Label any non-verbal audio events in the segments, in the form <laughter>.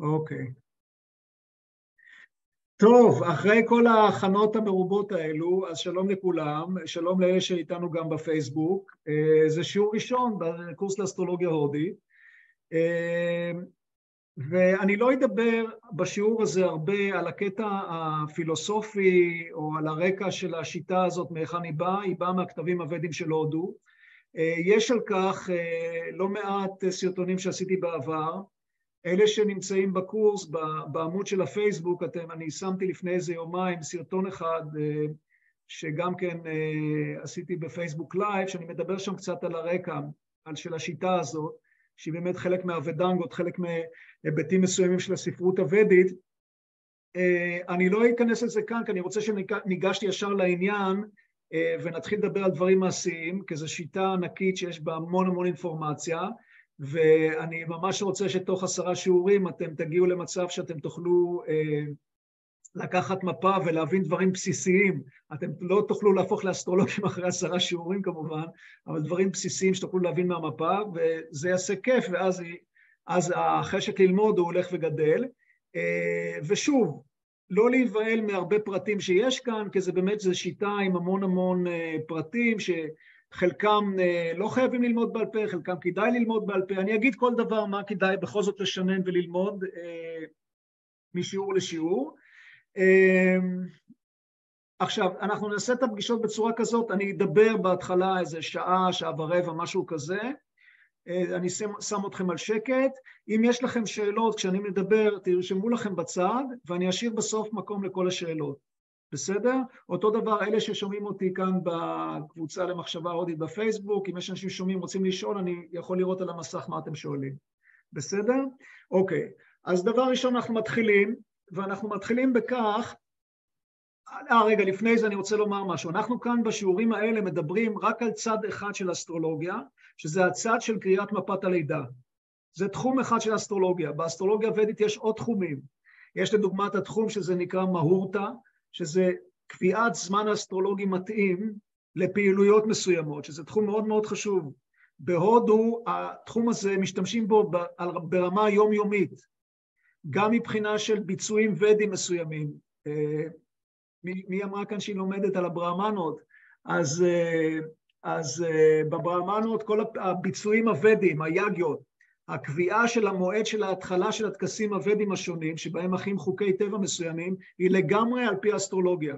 אוקיי. טוב, אחרי כל ההכנות המרובות האלו, אז שלום לכולם, שלום לאלה שאיתנו גם בפייסבוק. אה, זה שיעור ראשון בקורס לאסטרולוגיה הודית. אה, ואני לא אדבר בשיעור הזה הרבה על הקטע הפילוסופי או על הרקע של השיטה הזאת, מהיכן היא באה, היא באה מהכתבים הוודים של הודו. אה, יש על כך לא מעט סרטונים שעשיתי בעבר. אלה שנמצאים בקורס, בעמוד של הפייסבוק, אתם, אני שמתי לפני איזה יומיים סרטון אחד אה, שגם כן אה, עשיתי בפייסבוק live, שאני מדבר שם קצת על הרקע, על של השיטה הזאת, שהיא באמת חלק מהוודנגות, חלק מהיבטים מסוימים של הספרות הוודית. אה, אני לא אכנס לזה כאן, כי אני רוצה שניגש ישר לעניין ונתחיל לדבר על דברים מעשיים, כי זו שיטה ענקית שיש בה המון המון אינפורמציה. ואני ממש רוצה שתוך עשרה שיעורים אתם תגיעו למצב שאתם תוכלו אה, לקחת מפה ולהבין דברים בסיסיים. אתם לא תוכלו להפוך לאסטרולוגים <laughs> אחרי עשרה שיעורים כמובן, אבל דברים בסיסיים שתוכלו להבין מהמפה, וזה יעשה כיף, ואז אז החשק ללמוד הוא הולך וגדל. אה, ושוב, לא להיבהל מהרבה פרטים שיש כאן, כי זה באמת, זו שיטה עם המון המון אה, פרטים, ש... חלקם אה, לא חייבים ללמוד בעל פה, חלקם כדאי ללמוד בעל פה. אני אגיד כל דבר מה כדאי בכל זאת לשנן וללמוד אה, משיעור לשיעור. אה, עכשיו, אנחנו נעשה את הפגישות בצורה כזאת, אני אדבר בהתחלה איזה שעה, שעה ורבע, משהו כזה. אני שם, שם אתכם על שקט. אם יש לכם שאלות, כשאני מדבר, תרשמו לכם בצד, ואני אשאיר בסוף מקום לכל השאלות. בסדר? אותו דבר, אלה ששומעים אותי כאן בקבוצה למחשבה הודית בפייסבוק, אם יש אנשים ששומעים, רוצים לשאול, אני יכול לראות על המסך מה אתם שואלים. בסדר? אוקיי. אז דבר ראשון, אנחנו מתחילים, ואנחנו מתחילים בכך, אה, רגע, לפני זה אני רוצה לומר משהו. אנחנו כאן בשיעורים האלה מדברים רק על צד אחד של אסטרולוגיה, שזה הצד של קריאת מפת הלידה. זה תחום אחד של אסטרולוגיה. באסטרולוגיה הוודית יש עוד תחומים. יש לדוגמת התחום שזה נקרא מהורתא, שזה קביעת זמן אסטרולוגי מתאים לפעילויות מסוימות, שזה תחום מאוד מאוד חשוב. בהודו התחום הזה משתמשים בו ברמה יומיומית, גם מבחינה של ביצועים ודים מסוימים. אה, מי אמרה כאן שהיא לומדת על הברהמנות? אז, אה, אז אה, בברהמנות כל הביצועים הוודים, היאגיות, הקביעה של המועד של ההתחלה של הטקסים הוודים השונים, שבהם אחים חוקי טבע מסוימים, היא לגמרי על פי אסטרולוגיה,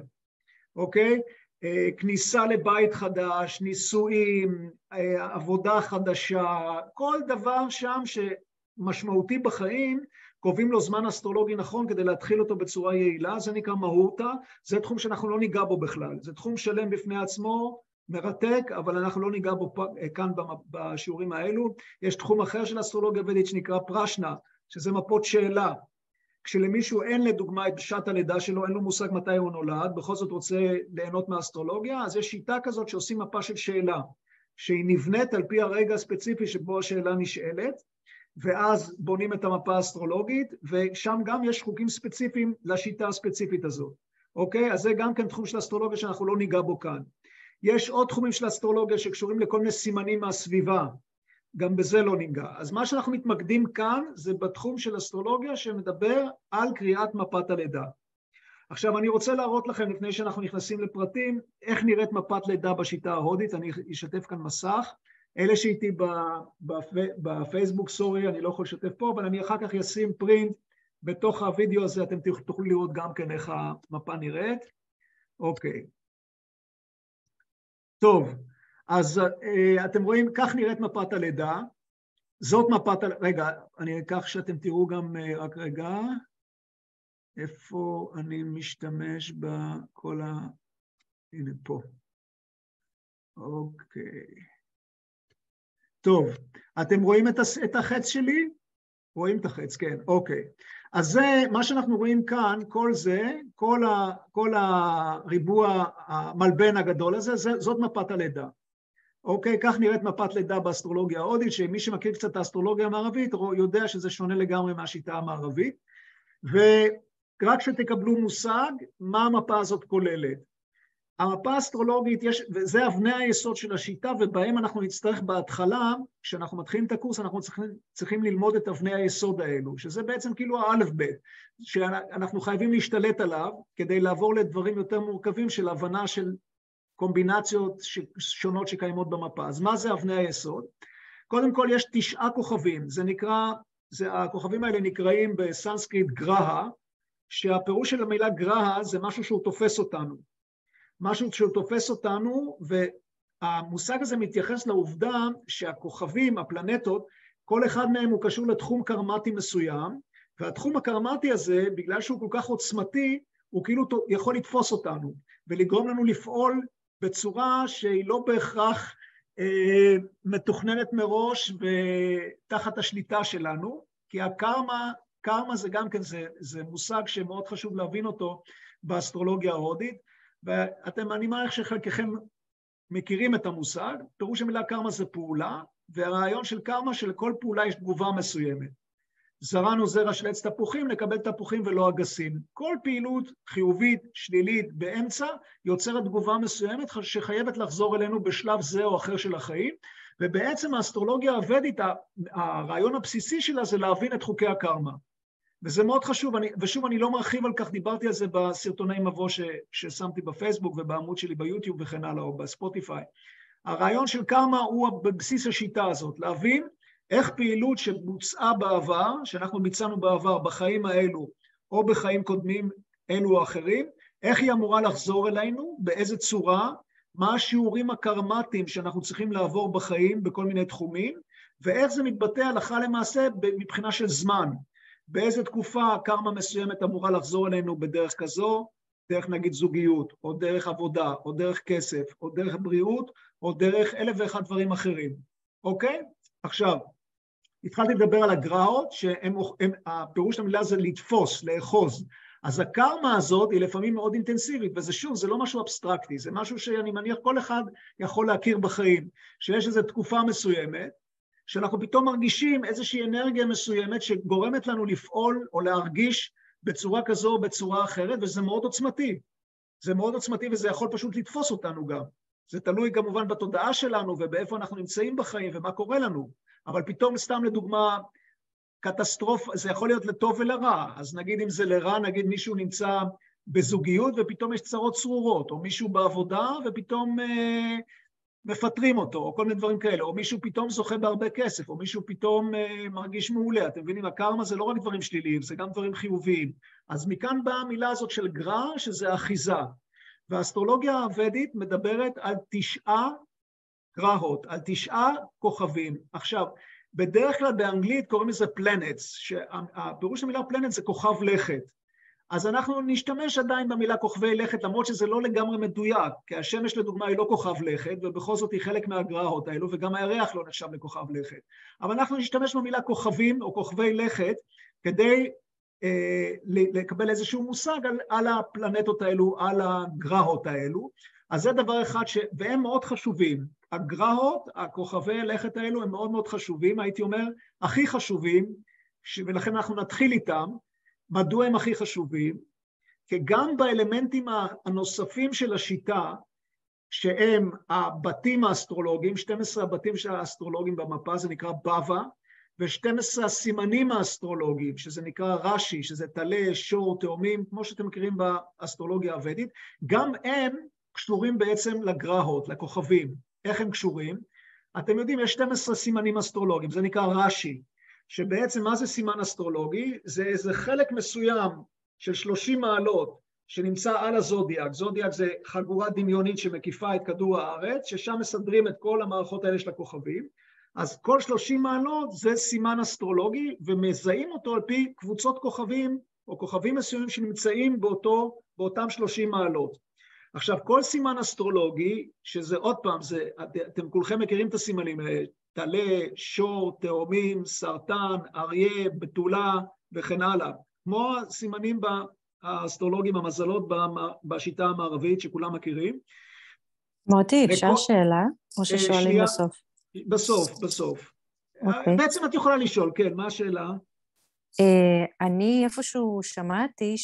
אוקיי? אה, כניסה לבית חדש, נישואים, אה, עבודה חדשה, כל דבר שם שמשמעותי בחיים, קובעים לו זמן אסטרולוגי נכון כדי להתחיל אותו בצורה יעילה, זה נקרא מהותא, זה תחום שאנחנו לא ניגע בו בכלל, זה תחום שלם בפני עצמו, מרתק, אבל אנחנו לא ניגע בו כאן בשיעורים האלו. יש תחום אחר של אסטרולוגיה ודית שנקרא פרשנה, שזה מפות שאלה. כשלמישהו אין לדוגמה את שעת הלידה שלו, אין לו מושג מתי הוא נולד, בכל זאת רוצה ליהנות מהאסטרולוגיה, אז יש שיטה כזאת שעושים מפה של שאלה, שהיא נבנית על פי הרגע הספציפי שבו השאלה נשאלת, ואז בונים את המפה האסטרולוגית, ושם גם יש חוקים ספציפיים לשיטה הספציפית הזאת. אוקיי? אז זה גם כן תחום של אסטרולוגיה שאנחנו לא ניגע בו כאן. יש עוד תחומים של אסטרולוגיה שקשורים לכל מיני סימנים מהסביבה, גם בזה לא ניגע. אז מה שאנחנו מתמקדים כאן זה בתחום של אסטרולוגיה שמדבר על קריאת מפת הלידה. עכשיו אני רוצה להראות לכם, לפני שאנחנו נכנסים לפרטים, איך נראית מפת לידה בשיטה ההודית, אני אשתף כאן מסך. אלה שאיתי בפייסבוק, סורי, אני לא יכול לשתף פה, אבל אני אחר כך אשים פרינט בתוך הווידאו הזה, אתם תוכלו לראות גם כן איך המפה נראית. אוקיי. טוב, אז uh, אתם רואים, כך נראית מפת הלידה. זאת מפת הלידה, רגע, אני אקח שאתם תראו גם, uh, רק רגע, איפה אני משתמש בכל ה... הנה, פה. אוקיי. טוב, אתם רואים. את החץ שלי? רואים את החץ, כן, אוקיי. אז זה, מה שאנחנו רואים כאן, כל זה, כל, ה, כל הריבוע המלבן הגדול הזה, זה, זאת מפת הלידה. אוקיי, כך נראית מפת לידה באסטרולוגיה ההודית, שמי שמכיר קצת את האסטרולוגיה המערבית יודע שזה שונה לגמרי מהשיטה המערבית. ורק שתקבלו מושג מה המפה הזאת כוללת. המפה האסטרולוגית, יש, וזה אבני היסוד של השיטה, ובהם אנחנו נצטרך בהתחלה, כשאנחנו מתחילים את הקורס, אנחנו צריכים, צריכים ללמוד את אבני היסוד האלו, שזה בעצם כאילו האלף-בית, שאנחנו חייבים להשתלט עליו כדי לעבור לדברים יותר מורכבים של הבנה של קומבינציות שונות שקיימות במפה. אז מה זה אבני היסוד? קודם כל יש תשעה כוכבים, זה נקרא, זה, הכוכבים האלה נקראים בסנסקריט גרהה, שהפירוש של המילה גרהה זה משהו שהוא תופס אותנו. משהו שהוא תופס אותנו, והמושג הזה מתייחס לעובדה שהכוכבים, הפלנטות, כל אחד מהם הוא קשור לתחום קרמטי מסוים, והתחום הקרמטי הזה, בגלל שהוא כל כך עוצמתי, הוא כאילו יכול לתפוס אותנו ולגרום לנו לפעול בצורה שהיא לא בהכרח אה, מתוכננת מראש ותחת השליטה שלנו, כי הקרמה, קרמה זה גם כן, זה, זה מושג שמאוד חשוב להבין אותו באסטרולוגיה ההודית, ואתם, אני מעריך שחלקכם מכירים את המושג, פירוש המילה קרמה זה פעולה, והרעיון של קרמה שלכל פעולה יש תגובה מסוימת. זרענו זרע של עץ תפוחים, נקבל תפוחים ולא אגסים. כל פעילות חיובית, שלילית, באמצע, יוצרת תגובה מסוימת שחייבת לחזור אלינו בשלב זה או אחר של החיים, ובעצם האסטרולוגיה הוודית, הרעיון הבסיסי שלה זה להבין את חוקי הקרמה. וזה מאוד חשוב, אני, ושוב, אני לא מרחיב על כך, דיברתי על זה בסרטוני מבוא ש, ששמתי בפייסבוק ובעמוד שלי ביוטיוב וכן הלאה, או בספוטיפיי. הרעיון של קרמה הוא בבסיס השיטה הזאת, להבין איך פעילות שבוצעה בעבר, שאנחנו ביצענו בעבר בחיים האלו, או בחיים קודמים אלו או אחרים, איך היא אמורה לחזור אלינו, באיזה צורה, מה השיעורים הקרמטיים שאנחנו צריכים לעבור בחיים בכל מיני תחומים, ואיך זה מתבטא הלכה למעשה מבחינה של זמן. באיזה תקופה קרמה מסוימת אמורה לחזור אלינו בדרך כזו, דרך נגיד זוגיות, או דרך עבודה, או דרך כסף, או דרך בריאות, או דרך אלף ואחד דברים אחרים, אוקיי? עכשיו, התחלתי לדבר על הגראות, שהפירוש של המילה זה לתפוס, לאחוז. אז הקרמה הזאת היא לפעמים מאוד אינטנסיבית, וזה שוב, זה לא משהו אבסטרקטי, זה משהו שאני מניח כל אחד יכול להכיר בחיים, שיש איזו תקופה מסוימת, שאנחנו פתאום מרגישים איזושהי אנרגיה מסוימת שגורמת לנו לפעול או להרגיש בצורה כזו או בצורה אחרת, וזה מאוד עוצמתי. זה מאוד עוצמתי וזה יכול פשוט לתפוס אותנו גם. זה תלוי כמובן בתודעה שלנו ובאיפה אנחנו נמצאים בחיים ומה קורה לנו. אבל פתאום, סתם לדוגמה, קטסטרופה, זה יכול להיות לטוב ולרע. אז נגיד אם זה לרע, נגיד מישהו נמצא בזוגיות ופתאום יש צרות צרורות, או מישהו בעבודה ופתאום אה, מפטרים אותו, או כל מיני דברים כאלה, או מישהו פתאום זוכה בהרבה כסף, או מישהו פתאום אה, מרגיש מעולה. אתם מבינים, הקרמה זה לא רק דברים שליליים, זה גם דברים חיוביים. אז מכאן באה המילה הזאת של גרא, שזה אחיזה. והאסטרולוגיה הוודית מדברת על תשעה גרהות, על תשעה כוכבים. עכשיו, בדרך כלל באנגלית קוראים לזה פלנטס, שהפירוש המילה פלנט זה כוכב לכת. אז אנחנו נשתמש עדיין במילה כוכבי לכת, למרות שזה לא לגמרי מדויק, כי השמש לדוגמה היא לא כוכב לכת, ובכל זאת היא חלק מהגרהות האלו, וגם הירח לא נחשב לכוכב לכת. אבל אנחנו נשתמש במילה כוכבים או כוכבי לכת, כדי אה, לקבל איזשהו מושג על, על הפלנטות האלו, על הגרהות האלו. אז זה דבר אחד, ש... והם מאוד חשובים. הגרהות, הכוכבי הלכת האלו, הם מאוד מאוד חשובים, הייתי אומר, הכי חשובים, ש... ולכן אנחנו נתחיל איתם. מדוע הם הכי חשובים? כי גם באלמנטים הנוספים של השיטה, שהם הבתים האסטרולוגיים, 12 הבתים של האסטרולוגים במפה, זה נקרא בבא, ו-12 הסימנים האסטרולוגיים, שזה נקרא רש"י, שזה טלה, שור, תאומים, כמו שאתם מכירים באסטרולוגיה הוודית, גם הם קשורים בעצם לגרהות, לכוכבים. איך הם קשורים? אתם יודעים, יש 12 סימנים אסטרולוגיים, זה נקרא רש"י, שבעצם מה זה סימן אסטרולוגי? זה איזה חלק מסוים של 30 מעלות שנמצא על הזודיאק, זודיאק זה חגורה דמיונית שמקיפה את כדור הארץ, ששם מסדרים את כל המערכות האלה של הכוכבים, אז כל 30 מעלות זה סימן אסטרולוגי, ומזהים אותו על פי קבוצות כוכבים, או כוכבים מסוימים שנמצאים באותו, באותם 30 מעלות. עכשיו, כל סימן אסטרולוגי, שזה עוד פעם, זה, את, אתם כולכם מכירים את הסימנים האלה, טלה, שור, תאומים, סרטן, אריה, בתולה וכן הלאה. כמו הסימנים האסטרולוגיים, המזלות בשיטה המערבית שכולם מכירים. מוטי, אפשר שאלה? או ששואלים בסוף? בסוף, בסוף. Okay. אוקיי. בעצם את יכולה לשאול, כן, מה השאלה? Uh, אני איפשהו שמעתי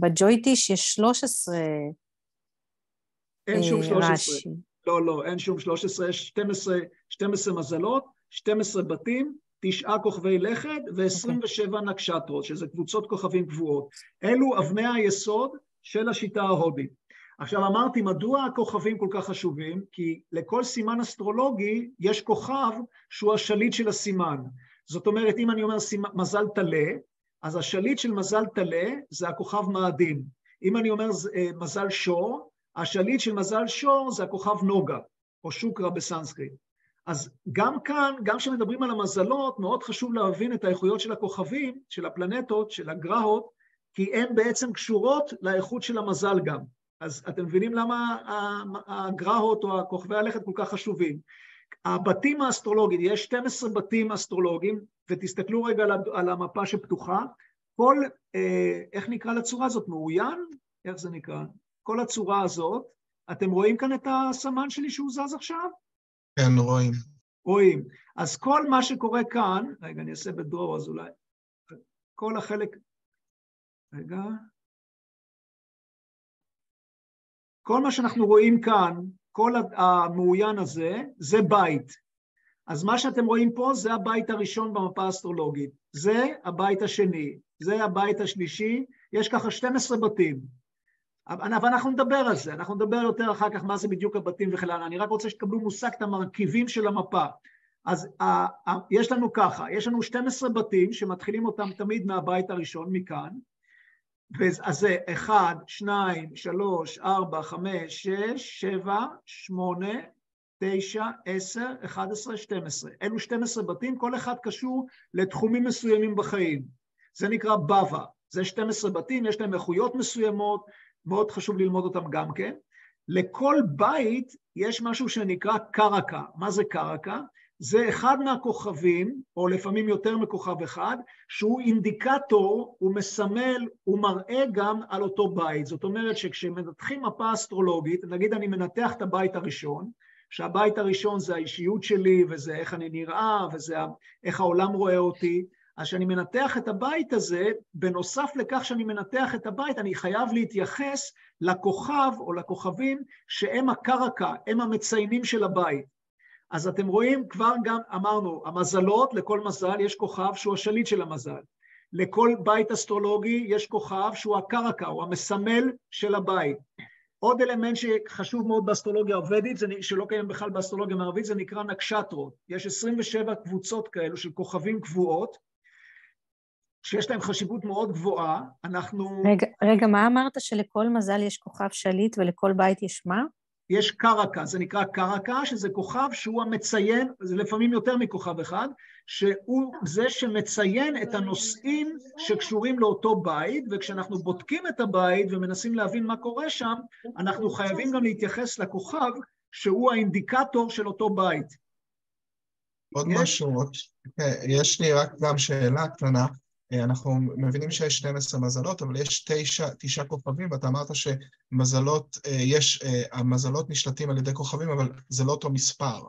שבג'ויטיש יש 13 אין שום 13. לא, לא, אין שום 13, יש 12, 12 מזלות, 12 בתים, תשעה כוכבי לכת ו-27 okay. נקשטרות, שזה קבוצות כוכבים קבועות. אלו אבני היסוד של השיטה ההודית. עכשיו אמרתי, מדוע הכוכבים כל כך חשובים? כי לכל סימן אסטרולוגי יש כוכב שהוא השליט של הסימן. זאת אומרת, אם אני אומר מזל טלה, אז השליט של מזל טלה זה הכוכב מאדים. אם אני אומר אה, מזל שור, השליט של מזל שור זה הכוכב נוגה, או שוקרה בסנסקריט. אז גם כאן, גם כשמדברים על המזלות, מאוד חשוב להבין את האיכויות של הכוכבים, של הפלנטות, של הגרהות, כי הן בעצם קשורות לאיכות של המזל גם. אז אתם מבינים למה הגרהות או הכוכבי הלכת כל כך חשובים. הבתים האסטרולוגיים, יש 12 בתים אסטרולוגיים, ותסתכלו רגע על המפה שפתוחה, כל, אה, איך נקרא לצורה הזאת? מאוין? איך זה נקרא? כל הצורה הזאת, אתם רואים כאן את הסמן שלי שהוא זז עכשיו? כן, רואים. רואים. אז כל מה שקורה כאן, רגע, אני אעשה בדרור אז אולי, כל החלק, רגע, כל מה שאנחנו רואים כאן, כל המאוין הזה, זה בית. אז מה שאתם רואים פה זה הבית הראשון במפה האסטרולוגית, זה הבית השני, זה הבית השלישי, יש ככה 12 בתים. אבל אנחנו נדבר על זה, אנחנו נדבר יותר אחר כך מה זה בדיוק הבתים וכן הלאה. אני רק רוצה שתקבלו מושג את המרכיבים של המפה. אז ה, ה, יש לנו ככה, יש לנו 12 בתים שמתחילים אותם תמיד מהבית הראשון, מכאן, אז זה 1, 2, 3, 4, 5, 6, 7, 8, 9, 10, 11, 12. אלו 12 בתים, כל אחד קשור לתחומים מסוימים בחיים. זה נקרא בבא. זה 12 בתים, יש להם איכויות מסוימות, מאוד חשוב ללמוד אותם גם כן. לכל בית יש משהו שנקרא קרקע. מה זה קרקע? זה אחד מהכוכבים, או לפעמים יותר מכוכב אחד, שהוא אינדיקטור, הוא מסמל, הוא מראה גם על אותו בית. זאת אומרת שכשמנתחים מפה אסטרולוגית, נגיד אני מנתח את הבית הראשון, שהבית הראשון זה האישיות שלי, וזה איך אני נראה, וזה איך העולם רואה אותי, אז כשאני מנתח את הבית הזה, בנוסף לכך שאני מנתח את הבית, אני חייב להתייחס לכוכב או לכוכבים שהם הקרקע, הם המציינים של הבית. אז אתם רואים, כבר גם אמרנו, המזלות, לכל מזל יש כוכב שהוא השליט של המזל. לכל בית אסטרולוגי יש כוכב שהוא הקרקע, הוא המסמל של הבית. עוד אלמנט שחשוב מאוד באסטרולוגיה הוודית, שלא קיים בכלל באסטרולוגיה המערבית, זה נקרא נקשטרות. יש 27 קבוצות כאלו של כוכבים קבועות, שיש להם חשיבות מאוד גבוהה, אנחנו... רגע, רגע, מה אמרת? שלכל מזל יש כוכב שליט ולכל בית יש מה? יש קרקע, זה נקרא קרקע, שזה כוכב שהוא המציין, זה לפעמים יותר מכוכב אחד, שהוא זה שמציין את הנושאים שקשורים לאותו בית, וכשאנחנו בודקים את הבית ומנסים להבין מה קורה שם, אנחנו חייבים גם להתייחס לכוכב שהוא האינדיקטור של אותו בית. עוד יש? משהו, כן, יש לי רק גם שאלה קטנה. אה, אנחנו מבינים שיש 12 מזלות, אבל יש תשע, תשעה כוכבים, ואתה אמרת שמזלות, אה, יש, אה, המזלות נשלטים על ידי כוכבים, אבל זה לא אותו מספר.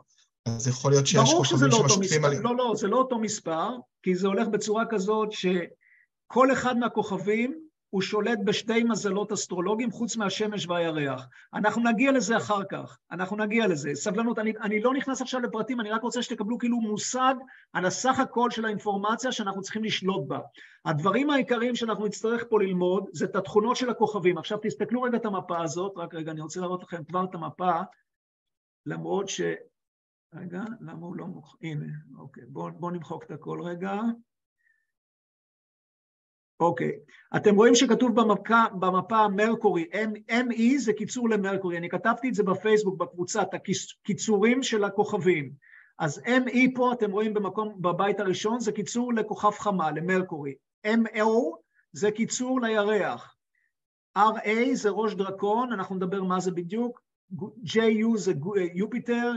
אז יכול להיות שיש כוכבים לא שמשפיעים על... לא, לא, זה לא אותו מספר, כי זה הולך בצורה כזאת שכל אחד מהכוכבים הוא שולט בשתי מזלות אסטרולוגיים חוץ מהשמש והירח. אנחנו נגיע לזה אחר כך, אנחנו נגיע לזה. סבלנות, אני, אני לא נכנס עכשיו לפרטים, אני רק רוצה שתקבלו כאילו מושג על הסך הכל של האינפורמציה שאנחנו צריכים לשלוט בה. הדברים העיקריים שאנחנו נצטרך פה ללמוד זה את התכונות של הכוכבים. עכשיו תסתכלו רגע את המפה הזאת, רק רגע, אני רוצה להראות לכם כבר את המפה, למרות ש... רגע, למה הוא לא מוכ... הנה, אוקיי, בואו בוא נמחוק את הכל רגע. אוקיי. אתם רואים שכתוב במפה, במפה מרקורי, ME זה קיצור למרקורי, אני כתבתי את זה בפייסבוק בקבוצה, את הקיצורים של הכוכבים. אז ME פה, אתם רואים במקום, בבית הראשון, זה קיצור לכוכב חמה, למרקורי. MO זה קיצור לירח. RA זה ראש דרקון, אנחנו נדבר מה זה בדיוק. JU זה יופיטר,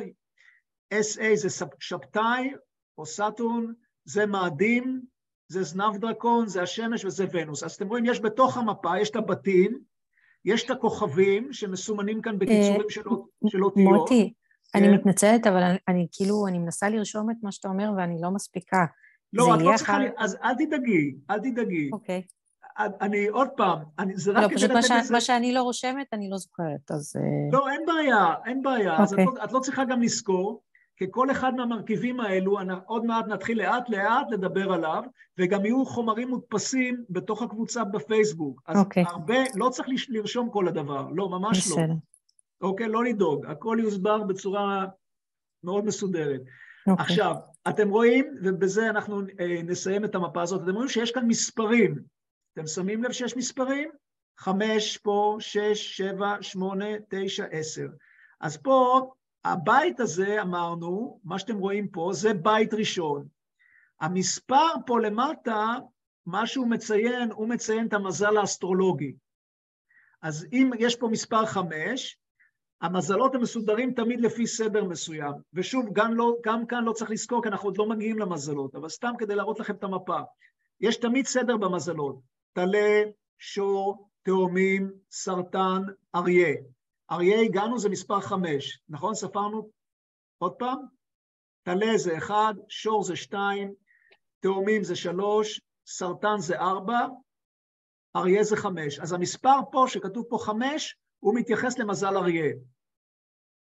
SA זה שבתאי או סאטורן, זה מאדים, זה זנב דרקון, זה השמש וזה ונוס. אז אתם רואים, יש בתוך המפה, יש את הבתים, יש את הכוכבים שמסומנים כאן בקיצורים של אותיות. מוטי, אני כן. מתנצלת, אבל אני כאילו, אני מנסה לרשום את מה שאתה אומר ואני לא מספיקה. לא, את לא צריכה, אז אל תדאגי, אל תדאגי. אוקיי. אני עוד פעם, אני, זה רק לא, כדי פשוט לתת מה, ש... לזה... מה שאני לא רושמת, אני לא זוכרת, אז... אה, לא, אין בעיה, אין בעיה. אז את אוקיי. לא, את לא צריכה גם לזכור, כי כל אחד מהמרכיבים האלו, עוד מעט נתחיל לאט לאט לדבר עליו, וגם יהיו חומרים מודפסים בתוך הקבוצה בפייסבוק. אז אוקיי. הרבה, לא צריך לרשום כל הדבר, לא, ממש לא. בסדר. אוקיי? לא לדאוג, הכל יוסבר בצורה מאוד מסודרת. אוקיי. עכשיו, אתם רואים, ובזה אנחנו אה, נסיים את המפה הזאת, אתם רואים שיש כאן מספרים. אתם שמים לב שיש מספרים? חמש פה, שש, שבע, שמונה, תשע, עשר. אז פה, הבית הזה, אמרנו, מה שאתם רואים פה, זה בית ראשון. המספר פה למטה, מה שהוא מציין, הוא מציין את המזל האסטרולוגי. אז אם יש פה מספר חמש, המזלות הם מסודרים תמיד לפי סדר מסוים. ושוב, גם, לא, גם כאן לא צריך לזכור, כי אנחנו עוד לא מגיעים למזלות, אבל סתם כדי להראות לכם את המפה. יש תמיד סדר במזלות. טלה, שור, תאומים, סרטן, אריה. אריה הגענו זה מספר חמש, נכון? ספרנו עוד פעם? טלה זה אחד, שור זה שתיים, תאומים זה שלוש, סרטן זה ארבע, אריה זה חמש. אז המספר פה, שכתוב פה חמש, הוא מתייחס למזל אריה,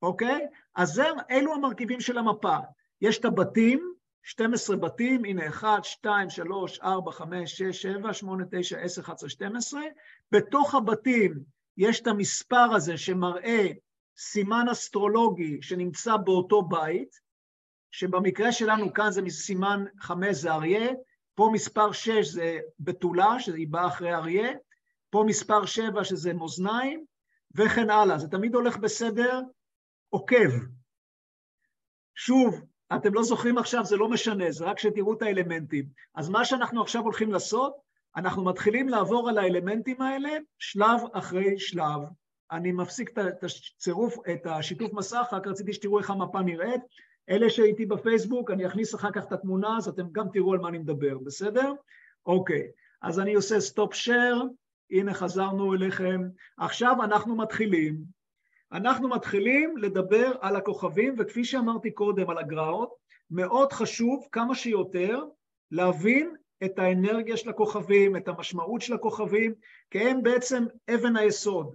אוקיי? אז זה, אלו המרכיבים של המפה. יש את הבתים, 12 בתים, הנה 1, 2, 3, 4, 5, 6, 7, 8, 9, 10, 11, 12. בתוך הבתים יש את המספר הזה שמראה סימן אסטרולוגי שנמצא באותו בית, שבמקרה שלנו כאן זה סימן 5 זה אריה, פה מספר 6 זה בתולה, שהיא באה אחרי אריה, פה מספר 7 שזה מאזניים, וכן הלאה. זה תמיד הולך בסדר עוקב. שוב, אתם לא זוכרים עכשיו, זה לא משנה, זה רק שתראו את האלמנטים. אז מה שאנחנו עכשיו הולכים לעשות, אנחנו מתחילים לעבור על האלמנטים האלה שלב אחרי שלב. אני מפסיק את הצירוף, את השיתוף מסך, רק רציתי שתראו איך המפה נראית. אלה שהייתי בפייסבוק, אני אכניס אחר כך את התמונה, אז אתם גם תראו על מה אני מדבר, בסדר? אוקיי, אז אני עושה סטופ שייר, הנה חזרנו אליכם. עכשיו אנחנו מתחילים. אנחנו מתחילים לדבר על הכוכבים, וכפי שאמרתי קודם על הגראות, מאוד חשוב כמה שיותר להבין את האנרגיה של הכוכבים, את המשמעות של הכוכבים, כי הם בעצם אבן היסוד.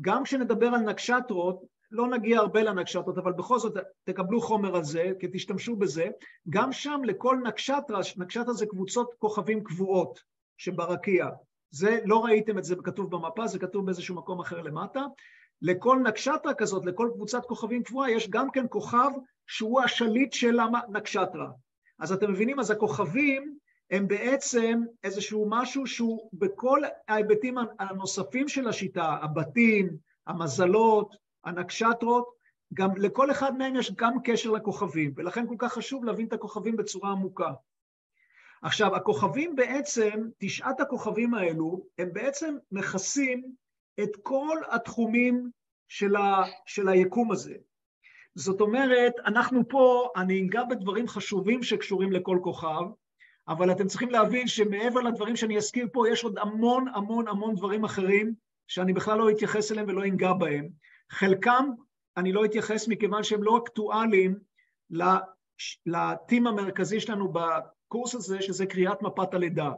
גם כשנדבר על נקשטרות, לא נגיע הרבה לנקשטרות, אבל בכל זאת תקבלו חומר על זה, כי תשתמשו בזה. גם שם לכל נקשטרה, נקשטרה זה קבוצות כוכבים קבועות שברקיע. זה, לא ראיתם את זה כתוב במפה, זה כתוב באיזשהו מקום אחר למטה. לכל נקשטרה כזאת, לכל קבוצת כוכבים קבועה, יש גם כן כוכב שהוא השליט של הנקשטרה. אז אתם מבינים, אז הכוכבים הם בעצם איזשהו משהו שהוא בכל ההיבטים הנוספים של השיטה, הבתים, המזלות, הנקשטרות, גם לכל אחד מהם יש גם קשר לכוכבים, ולכן כל כך חשוב להבין את הכוכבים בצורה עמוקה. עכשיו, הכוכבים בעצם, תשעת הכוכבים האלו, הם בעצם מכסים את כל התחומים של, ה, של היקום הזה. זאת אומרת, אנחנו פה, אני אגע בדברים חשובים שקשורים לכל כוכב, אבל אתם צריכים להבין שמעבר לדברים שאני אזכיר פה, יש עוד המון המון המון דברים אחרים שאני בכלל לא אתייחס אליהם ולא אנגע בהם. חלקם אני לא אתייחס מכיוון שהם לא אקטואליים לטים המרכזי שלנו בקורס הזה, שזה קריאת מפת הלידה.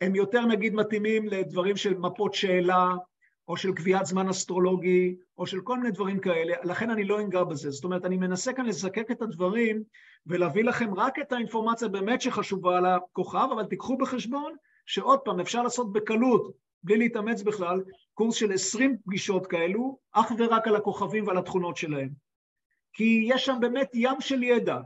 הם יותר נגיד מתאימים לדברים של מפות שאלה, או של קביעת זמן אסטרולוגי, או של כל מיני דברים כאלה, לכן אני לא אנגע בזה. זאת אומרת, אני מנסה כאן לזקק את הדברים ולהביא לכם רק את האינפורמציה באמת שחשובה על הכוכב, אבל תיקחו בחשבון שעוד פעם, אפשר לעשות בקלות, בלי להתאמץ בכלל, קורס של 20 פגישות כאלו, אך ורק על הכוכבים ועל התכונות שלהם. כי יש שם באמת ים של ידע.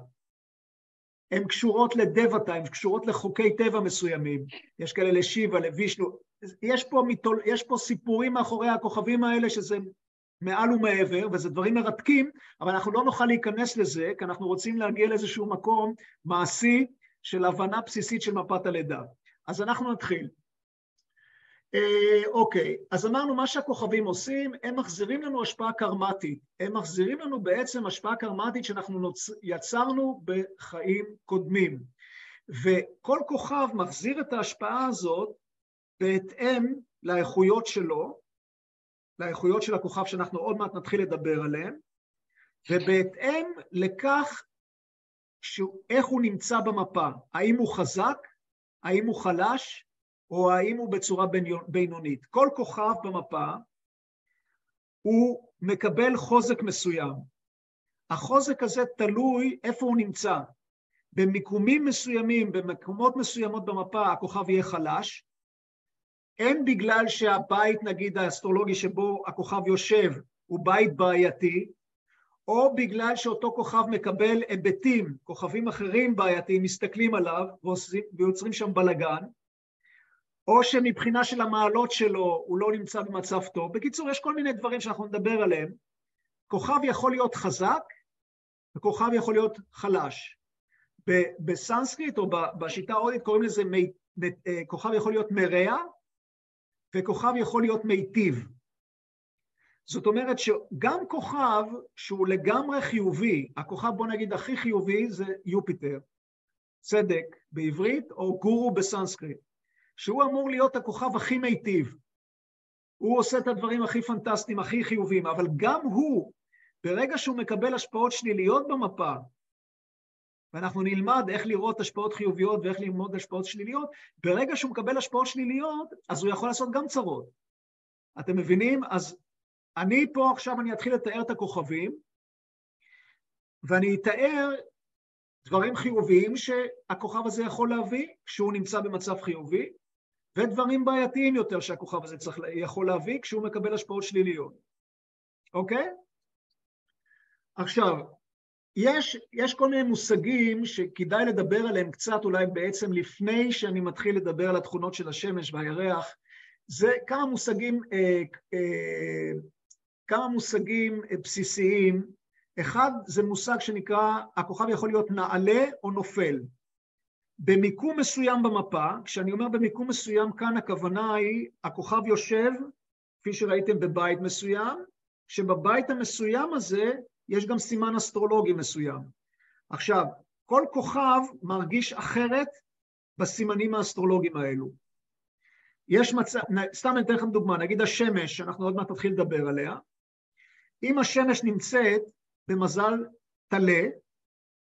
הן קשורות לדבתה, הן קשורות לחוקי טבע מסוימים. יש כאלה לשיבה, לווישנו. יש פה, מיתול, יש פה סיפורים מאחורי הכוכבים האלה שזה מעל ומעבר, וזה דברים מרתקים, אבל אנחנו לא נוכל להיכנס לזה, כי אנחנו רוצים להגיע לאיזשהו מקום מעשי של הבנה בסיסית של מפת הלידה. אז אנחנו נתחיל. אה, אוקיי, אז אמרנו מה שהכוכבים עושים, הם מחזירים לנו השפעה קרמטית. הם מחזירים לנו בעצם השפעה קרמטית שאנחנו נוצ... יצרנו בחיים קודמים. וכל כוכב מחזיר את ההשפעה הזאת בהתאם לאיכויות שלו, לאיכויות של הכוכב שאנחנו עוד מעט נתחיל לדבר עליהן, ובהתאם לכך שהוא, איך הוא נמצא במפה, האם הוא חזק, האם הוא חלש, או האם הוא בצורה בינונית. כל כוכב במפה הוא מקבל חוזק מסוים. החוזק הזה תלוי איפה הוא נמצא. במיקומים מסוימים, במקומות מסוימות במפה, הכוכב יהיה חלש, הן בגלל שהבית, נגיד, האסטרולוגי שבו הכוכב יושב הוא בית בעייתי, או בגלל שאותו כוכב מקבל היבטים, כוכבים אחרים בעייתיים מסתכלים עליו ויוצרים שם בלגן, או שמבחינה של המעלות שלו הוא לא נמצא במצב טוב. בקיצור, יש כל מיני דברים שאנחנו נדבר עליהם. כוכב יכול להיות חזק וכוכב יכול להיות חלש. בסנסקריט או בשיטה ההודית קוראים לזה מי, אה, כוכב יכול להיות מרע וכוכב יכול להיות מיטיב. זאת אומרת שגם כוכב שהוא לגמרי חיובי, הכוכב בוא נגיד הכי חיובי זה יופיטר, צדק בעברית או גורו בסנסקריט, שהוא אמור להיות הכוכב הכי מיטיב. הוא עושה את הדברים הכי פנטסטיים, הכי חיוביים, אבל גם הוא, ברגע שהוא מקבל השפעות שליליות במפה, ואנחנו נלמד איך לראות השפעות חיוביות ואיך ללמוד השפעות שליליות, ברגע שהוא מקבל השפעות שליליות, אז הוא יכול לעשות גם צרות. אתם מבינים? אז אני פה עכשיו, אני אתחיל לתאר את הכוכבים, ואני אתאר דברים חיוביים שהכוכב הזה יכול להביא כשהוא נמצא במצב חיובי, ודברים בעייתיים יותר שהכוכב הזה צריך, יכול להביא כשהוא מקבל השפעות שליליות, אוקיי? עכשיו, יש, יש כל מיני מושגים שכדאי לדבר עליהם קצת אולי בעצם לפני שאני מתחיל לדבר על התכונות של השמש והירח. זה כמה מושגים, אה, אה, כמה מושגים בסיסיים. אחד זה מושג שנקרא, הכוכב יכול להיות נעלה או נופל. במיקום מסוים במפה, כשאני אומר במיקום מסוים, כאן הכוונה היא, הכוכב יושב, כפי שראיתם, בבית מסוים, שבבית המסוים הזה יש גם סימן אסטרולוגי מסוים. עכשיו, כל כוכב מרגיש אחרת בסימנים האסטרולוגיים האלו. יש מצב, סתם אני אתן לכם דוגמה, נגיד השמש, שאנחנו עוד מעט נתחיל לדבר עליה, אם השמש נמצאת במזל טלה,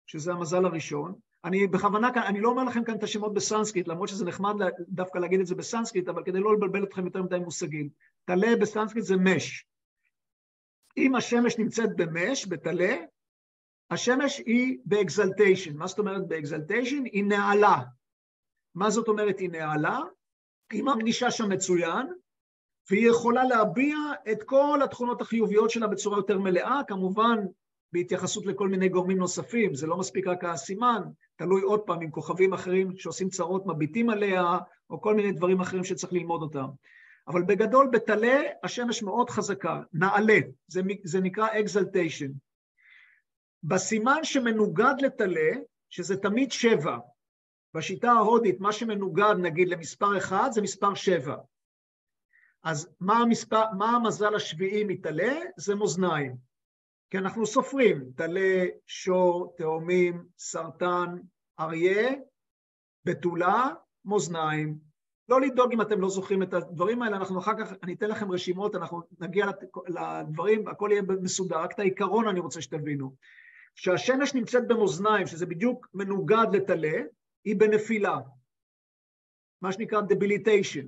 שזה המזל הראשון, אני בכוונה כאן, אני לא אומר לכם כאן את השמות בסנסקריט, למרות שזה נחמד דווקא להגיד את זה בסנסקריט, אבל כדי לא לבלבל אתכם יותר מדי מושגים. טלה בסנסקריט זה מש. אם השמש נמצאת במש, בטלה, השמש היא ב exaltation. מה זאת אומרת ב exaltation? היא נעלה. מה זאת אומרת היא נעלה? היא מרגישה שם מצוין, והיא יכולה להביע את כל התכונות החיוביות שלה בצורה יותר מלאה, כמובן בהתייחסות לכל מיני גורמים נוספים, זה לא מספיק רק הסימן, תלוי עוד פעם עם כוכבים אחרים שעושים צרות מביטים עליה, או כל מיני דברים אחרים שצריך ללמוד אותם. אבל בגדול בטלה השמש מאוד חזקה, נעלה, זה, זה נקרא אקזלטיישן. בסימן שמנוגד לטלה, שזה תמיד שבע, בשיטה ההודית מה שמנוגד נגיד למספר אחד זה מספר שבע. אז מה, המספר, מה המזל השביעי מטלה? זה מאזניים. כי אנחנו סופרים, טלה, שור, תאומים, סרטן, אריה, בתולה, מאזניים. לא לדאוג אם אתם לא זוכרים את הדברים האלה, אנחנו אחר כך, אני אתן לכם רשימות, אנחנו נגיע לדברים, הכל יהיה מסודר, רק את העיקרון אני רוצה שתבינו. כשהשמש נמצאת במאזניים, שזה בדיוק מנוגד לטלה, היא בנפילה, מה שנקרא debilitation,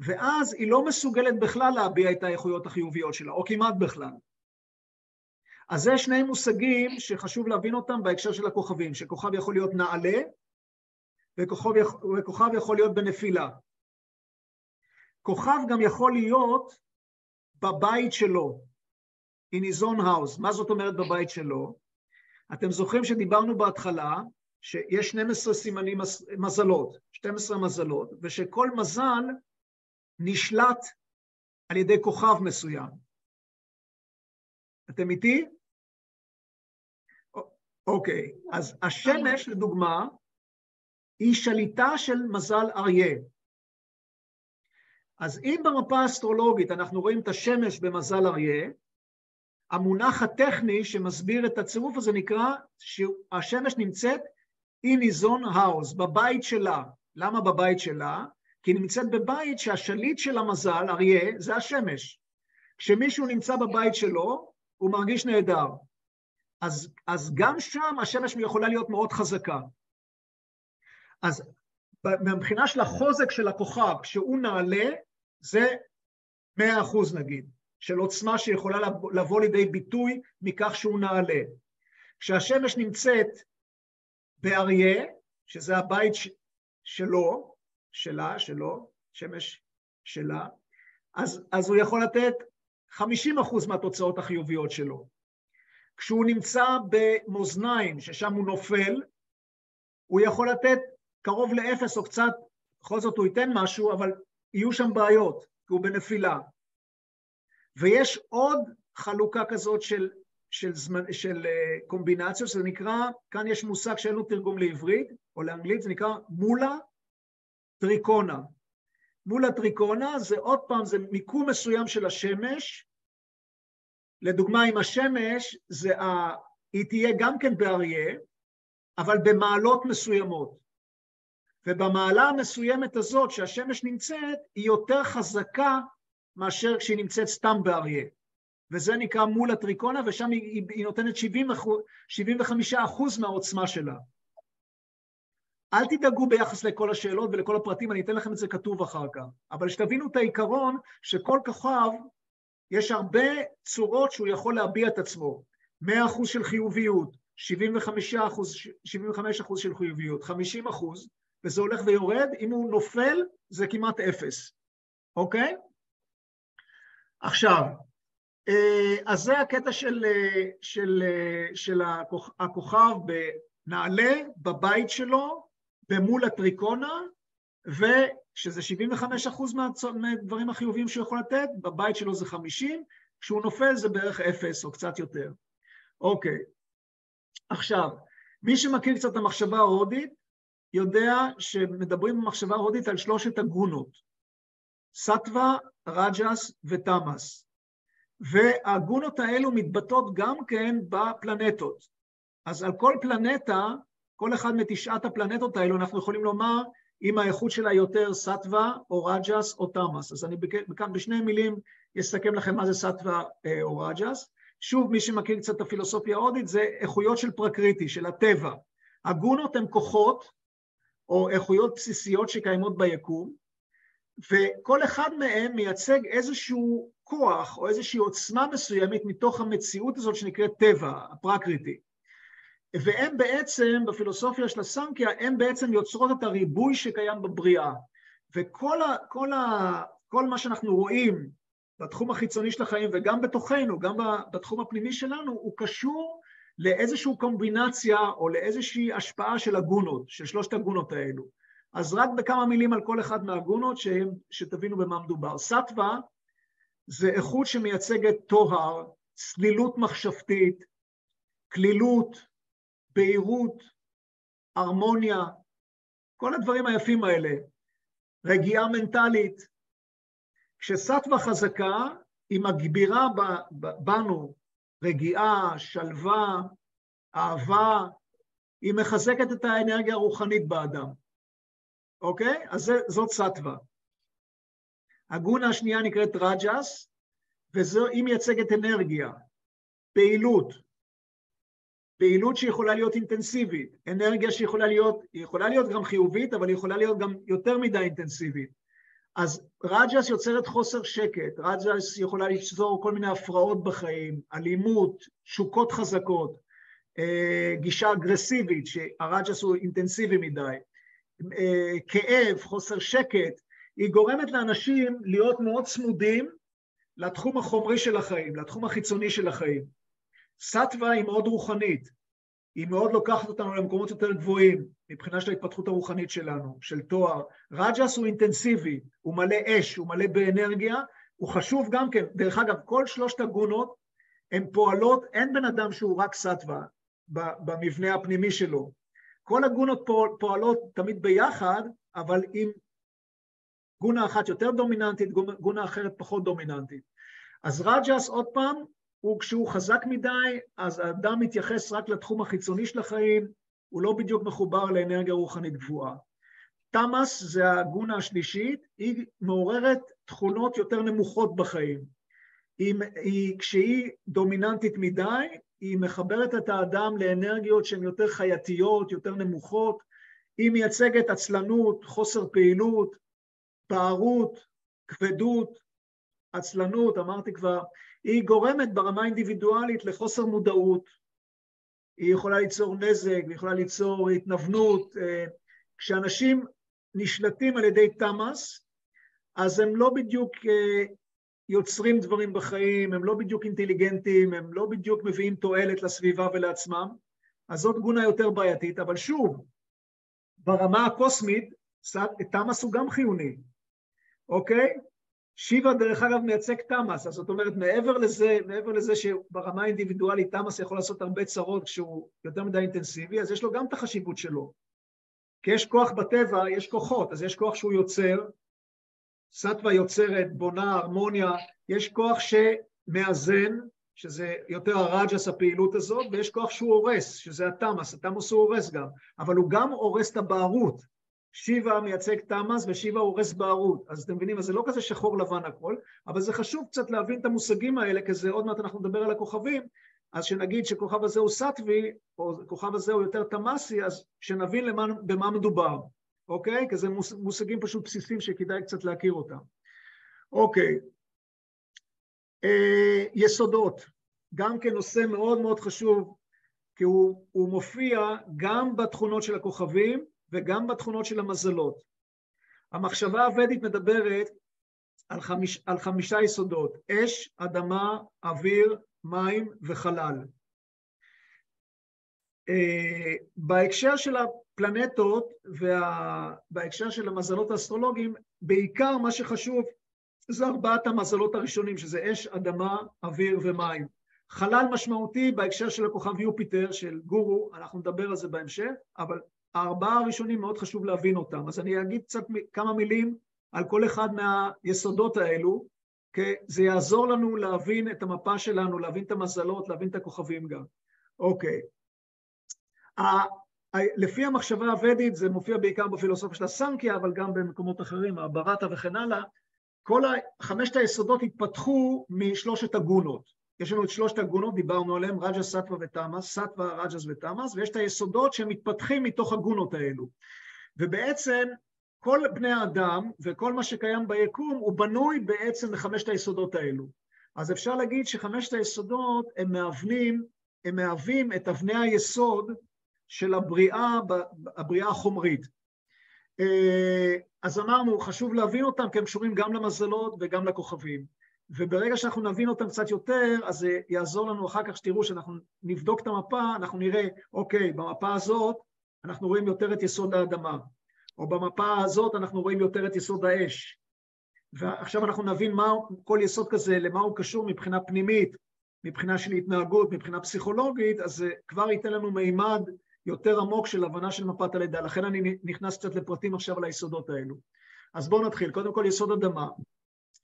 ואז היא לא מסוגלת בכלל להביע את האיכויות החיוביות שלה, או כמעט בכלל. אז זה שני מושגים שחשוב להבין אותם בהקשר של הכוכבים, שכוכב יכול להיות נעלה וכוכב, יכול להיות בנפילה. כוכב גם יכול להיות בבית שלו, in his own house. מה זאת אומרת בבית שלו? אתם זוכרים שדיברנו בהתחלה שיש 12 סימנים מזלות, 12 מזלות, ושכל מזל נשלט על ידי כוכב מסוים. אתם איתי? אוקיי, אז השמש, לדוגמה, היא שליטה של מזל אריה. אז אם במפה האסטרולוגית אנחנו רואים את השמש במזל אריה, המונח הטכני שמסביר את הצירוף הזה נקרא שהשמש נמצאת in his own house, בבית שלה. למה בבית שלה? כי היא נמצאת בבית שהשליט של המזל, אריה, זה השמש. כשמישהו נמצא בבית שלו, הוא מרגיש נהדר. אז, אז גם שם השמש יכולה להיות מאוד חזקה. אז מבחינה של החוזק של הכוכב, כשהוא נעלה, זה מאה אחוז נגיד, של עוצמה שיכולה לבוא לידי ביטוי מכך שהוא נעלה. כשהשמש נמצאת באריה, שזה הבית שלו, שלה, שלו, שמש שלה, אז, אז הוא יכול לתת 50% מהתוצאות החיוביות שלו. כשהוא נמצא במאזניים, ששם הוא נופל, הוא יכול לתת קרוב לאפס או קצת, בכל זאת הוא ייתן משהו, אבל יהיו שם בעיות, כי הוא בנפילה. ויש עוד חלוקה כזאת של, של, זמן, של uh, קומבינציות, שזה נקרא, כאן יש מושג שאין לו תרגום לעברית או לאנגלית, זה נקרא מולה טריקונה. מולה טריקונה זה עוד פעם, זה מיקום מסוים של השמש, לדוגמה, עם השמש, זה ה... היא תהיה גם כן באריה, אבל במעלות מסוימות. ובמעלה המסוימת הזאת שהשמש נמצאת, היא יותר חזקה מאשר כשהיא נמצאת סתם באריה. וזה נקרא מול הטריקונה, ושם היא, היא נותנת 70 75 אחוז מהעוצמה שלה. אל תדאגו ביחס לכל השאלות ולכל הפרטים, אני אתן לכם את זה כתוב אחר כך. אבל שתבינו את העיקרון שכל כוכב, יש הרבה צורות שהוא יכול להביע את עצמו. 100% של חיוביות, 75 75 של חיוביות, 50 וזה הולך ויורד, אם הוא נופל זה כמעט אפס, אוקיי? עכשיו, אה, אז זה הקטע של, אה, של, אה, של הכוכב בנעלה, בבית שלו, במול הטריקונה, ושזה 75 אחוז מהדברים החיוביים שהוא יכול לתת, בבית שלו זה 50, כשהוא נופל זה בערך אפס או קצת יותר. אוקיי, עכשיו, מי שמכיר קצת את המחשבה ההודית, יודע שמדברים במחשבה ההודית על שלושת הגונות, סטווה, רג'ס ותמאס. והגונות האלו מתבטאות גם כן בפלנטות. אז על כל פלנטה, כל אחד מתשעת הפלנטות האלו, אנחנו יכולים לומר אם האיכות שלה יותר סטווה או רג'ס או תמאס. אז אני כאן בשני מילים אסכם לכם מה זה סטווה אה, או רג'ס. שוב, מי שמכיר קצת את הפילוסופיה ההודית, זה איכויות של פרקריטי, של הטבע. הגונות הן כוחות או איכויות בסיסיות שקיימות ביקום, וכל אחד מהם מייצג איזשהו כוח או איזושהי עוצמה מסוימת מתוך המציאות הזאת שנקראת טבע, הפרקריטי. והם בעצם, בפילוסופיה של הסנקיה, הם בעצם יוצרות את הריבוי שקיים בבריאה. וכל ה, כל ה, כל מה שאנחנו רואים בתחום החיצוני של החיים וגם בתוכנו, גם בתחום הפנימי שלנו, הוא קשור לאיזושהי קומבינציה או לאיזושהי השפעה של הגונות, של שלושת הגונות האלו. אז רק בכמה מילים על כל אחד מהגונות, שהם, שתבינו במה מדובר. סטווה זה איכות שמייצגת טוהר, צלילות מחשבתית, כלילות, בהירות, הרמוניה, כל הדברים היפים האלה. רגיעה מנטלית. כשסטווה חזקה, היא מגבירה בנו רגיעה, שלווה, אהבה, היא מחזקת את האנרגיה הרוחנית באדם, אוקיי? אז זה, זאת סטווה. הגונה השנייה נקראת רג'ס, והיא מייצגת אנרגיה, פעילות, פעילות שיכולה להיות אינטנסיבית, אנרגיה שיכולה להיות, היא יכולה להיות גם חיובית, אבל היא יכולה להיות גם יותר מדי אינטנסיבית. אז רג'ס יוצרת חוסר שקט, רג'ס יכולה ליצור כל מיני הפרעות בחיים, אלימות, תשוקות חזקות, אה, גישה אגרסיבית, שהרג'ס הוא אינטנסיבי מדי, אה, כאב, חוסר שקט, היא גורמת לאנשים להיות מאוד צמודים לתחום החומרי של החיים, לתחום החיצוני של החיים. סטווה היא מאוד רוחנית, היא מאוד לוקחת אותנו למקומות יותר גבוהים מבחינה של ההתפתחות הרוחנית שלנו, של תואר. רג'ס הוא אינטנסיבי, הוא מלא אש, הוא מלא באנרגיה, הוא חשוב גם כן. דרך אגב, כל שלושת הגונות הן פועלות, אין בן אדם שהוא רק סטווה במבנה הפנימי שלו. כל הגונות פועלות תמיד ביחד, אבל עם גונה אחת יותר דומיננטית, גונה אחרת פחות דומיננטית. אז רג'ס, עוד פעם, הוא כשהוא חזק מדי, אז האדם מתייחס רק לתחום החיצוני של החיים, הוא לא בדיוק מחובר לאנרגיה רוחנית גבוהה. תמאס זה הגונה השלישית, היא מעוררת תכונות יותר נמוכות בחיים. היא, היא, כשהיא דומיננטית מדי, היא מחברת את האדם לאנרגיות שהן יותר חייתיות, יותר נמוכות, היא מייצגת עצלנות, חוסר פעילות, פערות, כבדות, עצלנות, אמרתי כבר, היא גורמת ברמה האינדיבידואלית לחוסר מודעות, היא יכולה ליצור נזק, היא יכולה ליצור התנוונות. אה, כשאנשים נשלטים על ידי תמ"ס, אז הם לא בדיוק אה, יוצרים דברים בחיים, הם לא בדיוק אינטליגנטים, הם לא בדיוק מביאים תועלת לסביבה ולעצמם, אז זאת גונה יותר בעייתית, אבל שוב, ברמה הקוסמית, תמ"ס הוא גם חיוני, אוקיי? שיבה דרך אגב מייצג תמ"ס, אז זאת אומרת מעבר לזה, מעבר לזה שברמה האינדיבידואלית תמ"ס יכול לעשות הרבה צרות כשהוא יותר מדי אינטנסיבי, אז יש לו גם את החשיבות שלו. כי יש כוח בטבע, יש כוחות, אז יש כוח שהוא יוצר, סטווה יוצרת, בונה, הרמוניה, יש כוח שמאזן, שזה יותר הרג'ס הפעילות הזאת, ויש כוח שהוא הורס, שזה התמ"ס, התמ"ס הוא הורס גם, אבל הוא גם הורס את הבערות. שיבה מייצג תמ"ס ושיבה הורס בערות. אז אתם מבינים, אז זה לא כזה שחור לבן הכל, אבל זה חשוב קצת להבין את המושגים האלה, כי זה עוד מעט אנחנו נדבר על הכוכבים, אז שנגיד שכוכב הזה הוא סטווי, או כוכב הזה הוא יותר תמ"סי, אז שנבין למה, במה מדובר, אוקיי? כי זה מושגים פשוט בסיסיים שכדאי קצת להכיר אותם. אוקיי. אה, יסודות, גם כנושא מאוד מאוד חשוב, כי הוא, הוא מופיע גם בתכונות של הכוכבים וגם בתכונות של המזלות. המחשבה הוודית מדברת על, חמיש, על חמישה יסודות, אש, אדמה, אוויר, מים וחלל. Uh, בהקשר של הפלנטות ובהקשר של המזלות האסטרולוגיים, בעיקר מה שחשוב זה ארבעת המזלות הראשונים, שזה אש, אדמה, אוויר ומים. חלל משמעותי בהקשר של הכוכב יופיטר, של גורו, אנחנו נדבר על זה בהמשך, אבל הארבעה הראשונים מאוד חשוב להבין אותם. אז אני אגיד קצת כמה מילים על כל אחד מהיסודות האלו, כי זה יעזור לנו להבין את המפה שלנו, להבין את המזלות, להבין את הכוכבים גם. אוקיי. לפי המחשבה הוודית, זה מופיע בעיקר בפילוסופיה של הסנקיה, אבל גם במקומות אחרים, הברטה וכן הלאה, כל חמשת היסודות התפתחו משלושת הגונות. יש לנו את שלושת הגונות, דיברנו עליהם, רג'ה, סטווה ותמאס, סטווה, רג'ס ותמאס, ויש את היסודות שמתפתחים מתוך הגונות האלו. ובעצם כל בני האדם וכל מה שקיים ביקום הוא בנוי בעצם מחמשת היסודות האלו. אז אפשר להגיד שחמשת היסודות הם מהוונים, הם מהווים את אבני היסוד של הבריאה, הבריאה החומרית. אה, אז אמרנו, חשוב להבין אותם כי הם קשורים גם למזלות וגם לכוכבים. וברגע שאנחנו נבין אותם קצת יותר, אז זה יעזור לנו אחר כך שתראו שאנחנו נבדוק את המפה, אנחנו נראה, אוקיי, במפה הזאת אנחנו רואים יותר את יסוד האדמה, או במפה הזאת אנחנו רואים יותר את יסוד האש. ועכשיו אנחנו נבין מה כל יסוד כזה, למה הוא קשור מבחינה פנימית, מבחינה של התנהגות, מבחינה פסיכולוגית, אז זה כבר ייתן לנו מימד יותר עמוק של הבנה של מפת הלידה. לכן אני נכנס קצת לפרטים עכשיו על היסודות האלו. אז בואו נתחיל. קודם כל יסוד אדמה.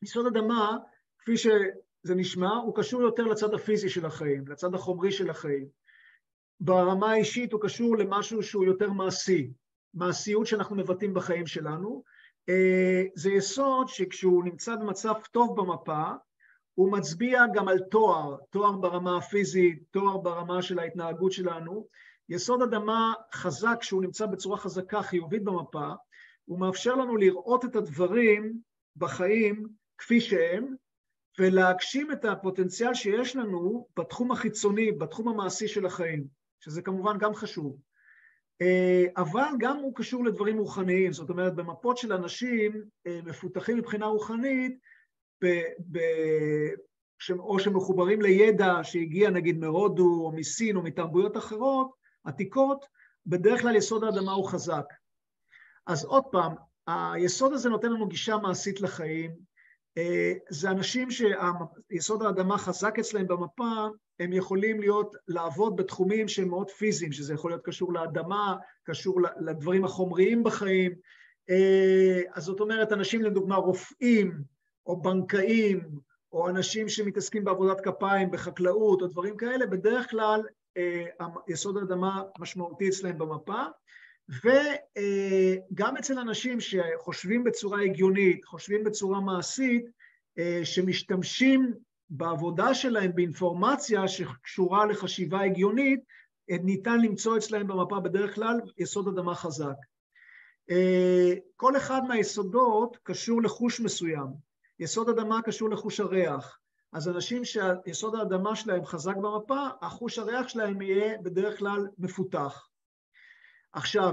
יסוד אדמה כפי שזה נשמע, הוא קשור יותר לצד הפיזי של החיים, לצד החומרי של החיים. ברמה האישית הוא קשור למשהו שהוא יותר מעשי, מעשיות שאנחנו מבטאים בחיים שלנו. אה, זה יסוד שכשהוא נמצא במצב טוב במפה, הוא מצביע גם על תואר, תואר ברמה הפיזית, תואר ברמה של ההתנהגות שלנו. יסוד אדמה חזק, כשהוא נמצא בצורה חזקה, חיובית במפה, הוא מאפשר לנו לראות את הדברים בחיים כפי שהם, ולהגשים את הפוטנציאל שיש לנו בתחום החיצוני, בתחום המעשי של החיים, שזה כמובן גם חשוב. אה, אבל גם הוא קשור לדברים רוחניים, זאת אומרת, במפות של אנשים אה, מפותחים מבחינה רוחנית, ב, ב, או שמחוברים לידע שהגיע נגיד מהודו או מסין או מתרבויות אחרות, עתיקות, בדרך כלל יסוד האדמה הוא חזק. אז עוד פעם, היסוד הזה נותן לנו גישה מעשית לחיים, זה אנשים שיסוד האדמה חזק אצלהם במפה, הם יכולים להיות, לעבוד בתחומים שהם מאוד פיזיים, שזה יכול להיות קשור לאדמה, קשור לדברים החומריים בחיים. אה, אז זאת אומרת, אנשים לדוגמה רופאים, או בנקאים, או אנשים שמתעסקים בעבודת כפיים, בחקלאות, או דברים כאלה, בדרך כלל אה, יסוד האדמה משמעותי אצלהם במפה. וגם אצל אנשים שחושבים בצורה הגיונית, חושבים בצורה מעשית, אה, שמשתמשים בעבודה שלהם באינפורמציה שקשורה לחשיבה הגיונית, ניתן למצוא אצלהם במפה בדרך כלל יסוד אדמה חזק. אה, כל אחד מהיסודות קשור לחוש מסוים. יסוד אדמה קשור לחוש הריח. אז אנשים שיסוד האדמה שלהם חזק במפה, החוש הריח שלהם יהיה בדרך כלל מפותח. עכשיו,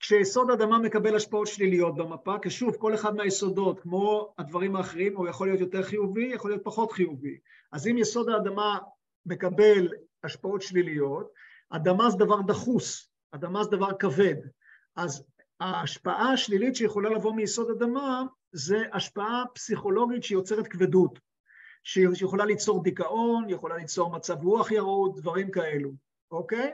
כשיסוד אדמה מקבל השפעות שליליות במפה, כי שוב, כל אחד מהיסודות, כמו הדברים האחרים, הוא יכול להיות יותר חיובי, יכול להיות פחות חיובי. אז אם יסוד האדמה מקבל השפעות שליליות, אדמה זה דבר דחוס, אדמה זה דבר כבד. אז ההשפעה השלילית שיכולה לבוא מיסוד אדמה זה השפעה פסיכולוגית שיוצרת כבדות, שיכולה ליצור דיכאון, יכולה ליצור מצב רוח ירוד, דברים כאלו, אוקיי?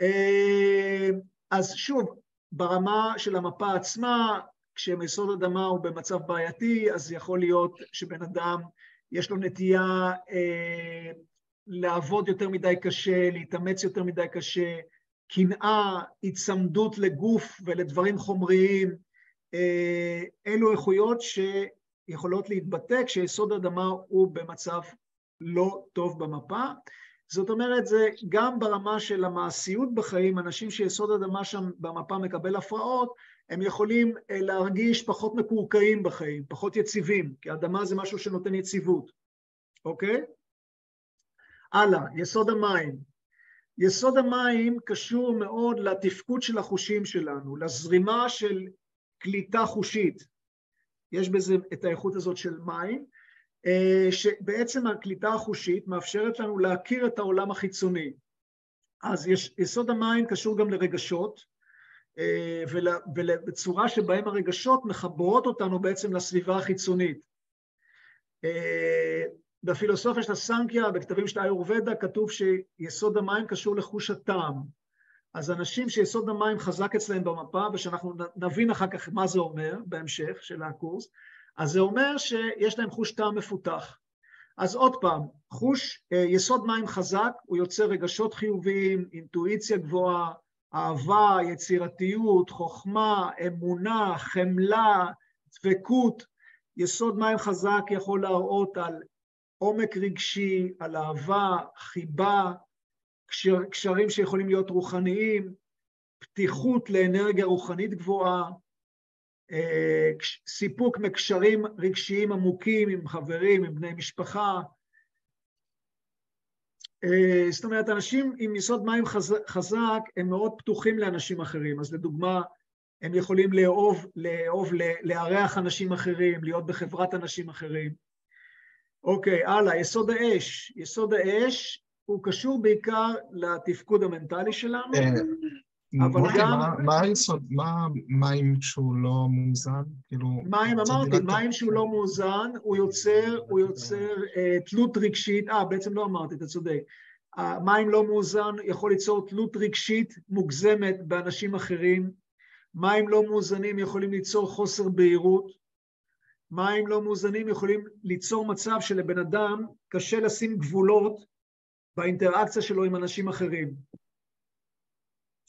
אה, אז שוב, ברמה של המפה עצמה, כשמיסוד אדמה הוא במצב בעייתי, אז יכול להיות שבן אדם יש לו נטייה אה, לעבוד יותר מדי קשה, להתאמץ יותר מדי קשה, קנאה, היצמדות לגוף ולדברים חומריים, אה, אלו איכויות שיכולות להתבטא כשיסוד אדמה הוא במצב לא טוב במפה. זאת אומרת, זה גם ברמה של המעשיות בחיים, אנשים שיסוד אדמה שם במפה מקבל הפרעות, הם יכולים אה, להרגיש פחות מקורקעים בחיים, פחות יציבים, כי אדמה זה משהו שנותן יציבות, אוקיי? הלאה, יסוד המים. יסוד המים קשור מאוד לתפקוד של החושים שלנו, לזרימה של קליטה חושית. יש בזה את האיכות הזאת של מים, שבעצם הקליטה החושית מאפשרת לנו להכיר את העולם החיצוני. אז יש, יסוד המים קשור גם לרגשות, אה, ובצורה שבהם הרגשות מחברות אותנו בעצם לסביבה החיצונית. אה, בפילוסופיה של הסנקיה, בכתבים של האיורבדה, כתוב שיסוד המים קשור לחוש הטעם. אז אנשים שיסוד המים חזק אצלם במפה, ושאנחנו נבין אחר כך מה זה אומר בהמשך של הקורס, אז זה אומר שיש להם חוש טעם מפותח. אז עוד פעם, חוש, אה, יסוד מים חזק, הוא יוצר רגשות חיוביים, אינטואיציה גבוהה, אהבה, יצירתיות, חוכמה, אמונה, חמלה, דבקות. יסוד מים חזק יכול להראות על עומק רגשי, על אהבה, חיבה, קשר, קשרים שיכולים להיות רוחניים, פתיחות לאנרגיה רוחנית גבוהה, סיפוק מקשרים רגשיים עמוקים עם חברים, עם בני משפחה. אה, זאת אומרת, אנשים עם יסוד מים חזק הם מאוד פתוחים לאנשים אחרים. אז לדוגמה, הם יכולים לאהוב, לאהוב, לארח אנשים אחרים, להיות בחברת אנשים אחרים. אוקיי, הלאה, יסוד האש. יסוד האש הוא קשור בעיקר לתפקוד המנטלי שלנו. אבל גם... מה היסוד, מה מים שהוא לא מאוזן? כאילו... מים, אמרתי, מים שהוא לא מאוזן, הוא יוצר, הוא יוצר אה, תלות רגשית, אה, בעצם לא אמרתי, אתה צודק. מים לא מאוזן יכול ליצור תלות רגשית מוגזמת באנשים אחרים. מים לא מאוזנים יכולים ליצור חוסר בהירות. מים לא מאוזנים יכולים ליצור מצב שלבן אדם קשה לשים גבולות באינטראקציה שלו עם אנשים אחרים.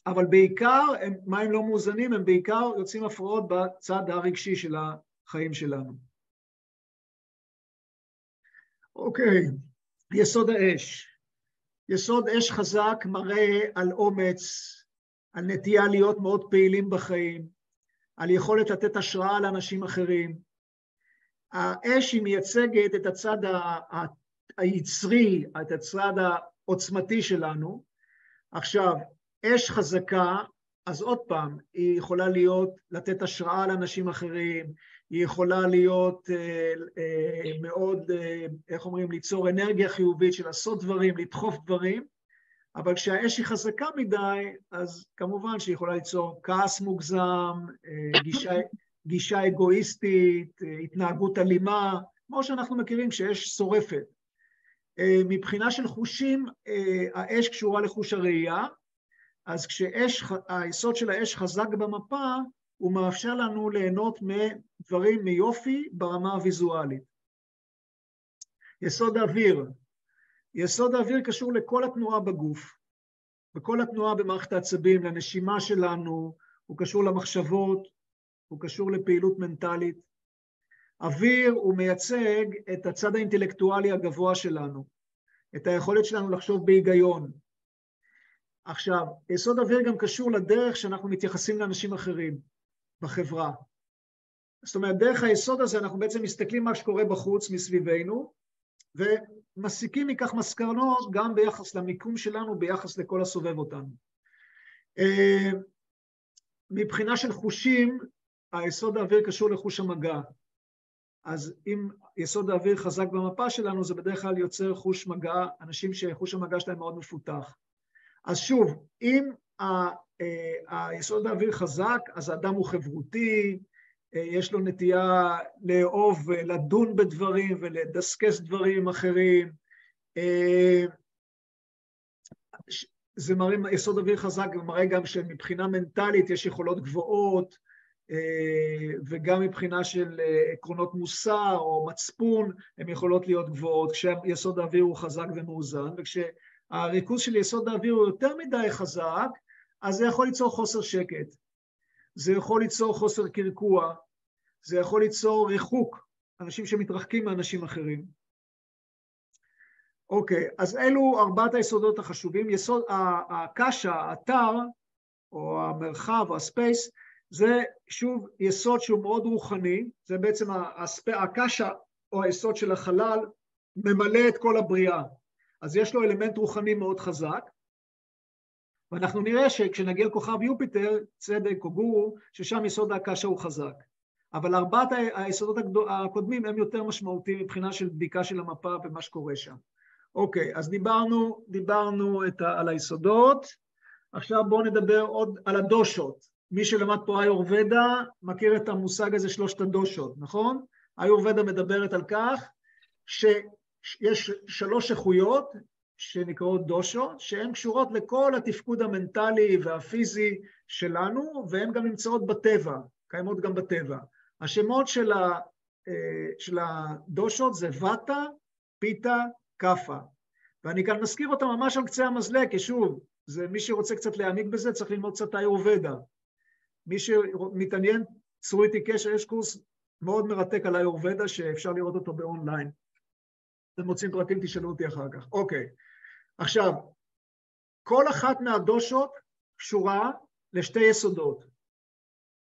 אבל בעיקר, הם, מים לא מאוזנים, הם בעיקר יוצאים הפרעות בצד הרגשי של החיים שלנו. אוקיי, יסוד האש. יסוד אש חזק מראה על אומץ, על נטייה להיות מאוד פעילים בחיים, על יכולת לתת השראה לאנשים אחרים. האש היא מייצגת את הצד היצרי, את הצד העוצמתי שלנו. עכשיו, אש חזקה, אז עוד פעם, היא יכולה להיות, לתת השראה לאנשים אחרים, היא יכולה להיות אה, אה, מאוד, אה, איך אומרים, ליצור אנרגיה חיובית של לעשות דברים, לדחוף דברים, אבל כשהאש היא חזקה מדי, אז כמובן שהיא יכולה ליצור כעס מוגזם, אה, גישה, גישה אגואיסטית, אה, התנהגות אלימה, כמו שאנחנו מכירים כשיש שורפת. אה, מבחינה של חושים, אה, האש קשורה לחוש הראייה, אז כשהיסוד של האש חזק במפה, הוא מאפשר לנו ליהנות מדברים מיופי ברמה הוויזואלית. יסוד האוויר. יסוד האוויר קשור לכל התנועה בגוף, וכל התנועה במערכת העצבים, לנשימה שלנו, הוא קשור למחשבות, הוא קשור לפעילות מנטלית. אוויר הוא מייצג את הצד האינטלקטואלי הגבוה שלנו, את היכולת שלנו לחשוב בהיגיון, עכשיו, יסוד אוויר גם קשור לדרך שאנחנו מתייחסים לאנשים אחרים בחברה. זאת אומרת, דרך היסוד הזה אנחנו בעצם מסתכלים מה שקורה בחוץ מסביבנו, ומסיקים מכך מסקנות גם ביחס למיקום שלנו, ביחס לכל הסובב אותנו. אה, מבחינה של חושים, היסוד האוויר קשור לחוש המגע. אז אם יסוד האוויר חזק במפה שלנו, זה בדרך כלל יוצר חוש מגע, אנשים שחוש המגע שלהם מאוד מפותח. אז שוב, אם אה, היסוד האוויר חזק, אז האדם הוא חברותי, אה, יש לו נטייה לאהוב, לדון בדברים ולדסקס דברים אחרים. אה, זה מראה, יסוד אוויר חזק מראה גם שמבחינה מנטלית יש יכולות גבוהות, וגם מבחינה של עקרונות מוסר או מצפון, הן יכולות להיות גבוהות, כשיסוד האוויר הוא חזק ומאוזן, וכש... הריכוז של יסוד האוויר הוא יותר מדי חזק, אז זה יכול ליצור חוסר שקט, זה יכול ליצור חוסר קרקוע, זה יכול ליצור ריחוק, אנשים שמתרחקים מאנשים אחרים. אוקיי, אז אלו ארבעת היסודות החשובים. יסוד, הקשה, האתר, או המרחב, או הספייס, זה שוב יסוד שהוא מאוד רוחני, זה בעצם הקשה, או היסוד של החלל, ממלא את כל הבריאה. אז יש לו אלמנט רוחני מאוד חזק, ואנחנו נראה שכשנגיע לכוכב יופיטר, צדק או גורו, ששם יסוד הקשה הוא חזק. אבל ארבעת היסודות הקודמים הם יותר משמעותיים מבחינה של בדיקה של המפה ומה שקורה שם. אוקיי, אז דיברנו, דיברנו ה, על היסודות, עכשיו בואו נדבר עוד על הדושות. מי שלמד פה איורבדה מכיר את המושג הזה שלושת הדושות, נכון? איורבדה מדברת על כך ש... יש שלוש איכויות שנקראות דושו, שהן קשורות לכל התפקוד המנטלי והפיזי שלנו, והן גם נמצאות בטבע, קיימות גם בטבע. השמות של, ה, אה, של הדושות זה ואטה, פיתה, כאפה. ואני כאן מזכיר אותם ממש על קצה המזלג, כי שוב, זה מי שרוצה קצת להעמיק בזה, צריך ללמוד קצת איורבדה. מי שמתעניין, צרו איתי קשר, יש קורס מאוד מרתק על איורבדה שאפשר לראות אותו באונליין. אתם מוצאים פרטים, תשאלו אותי אחר כך. אוקיי, עכשיו, כל אחת מהדושות קשורה לשתי יסודות.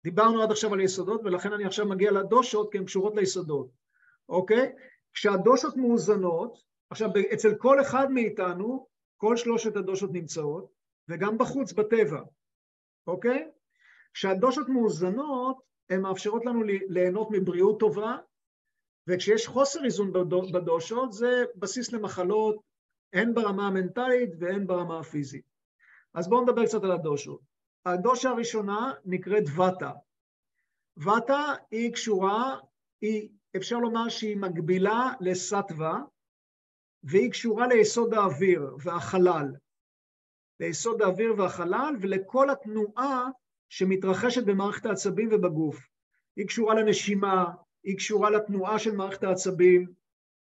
דיברנו עד עכשיו על יסודות, ולכן אני עכשיו מגיע לדושות, כי הן קשורות ליסודות, אוקיי? כשהדושות מאוזנות, עכשיו, אצל כל אחד מאיתנו, כל שלושת הדושות נמצאות, וגם בחוץ, בטבע, אוקיי? כשהדושות מאוזנות, הן מאפשרות לנו ליהנות מבריאות טובה, וכשיש חוסר איזון בדושות זה בסיס למחלות הן ברמה המנטלית והן ברמה הפיזית. אז בואו נדבר קצת על הדושות. הדושה הראשונה נקראת ואטה. ואטה היא קשורה, היא, אפשר לומר שהיא מקבילה לסטווה, והיא קשורה ליסוד האוויר והחלל. ליסוד האוויר והחלל ולכל התנועה שמתרחשת במערכת העצבים ובגוף. היא קשורה לנשימה, היא קשורה לתנועה של מערכת העצבים,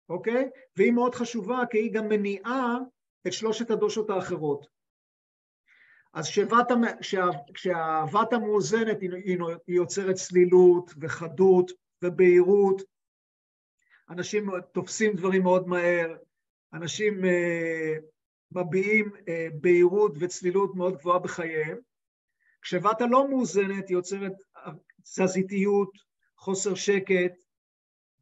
אוקיי? והיא מאוד חשובה כי היא גם מניעה את שלושת הדושות האחרות. אז כשהוות המאוזנת היא יוצרת צלילות וחדות ובהירות, אנשים תופסים דברים מאוד מהר, אנשים אה, מביעים אה, בהירות וצלילות מאוד גבוהה בחייהם. כשוות הלא מאוזנת היא יוצרת תזזיתיות, חוסר שקט,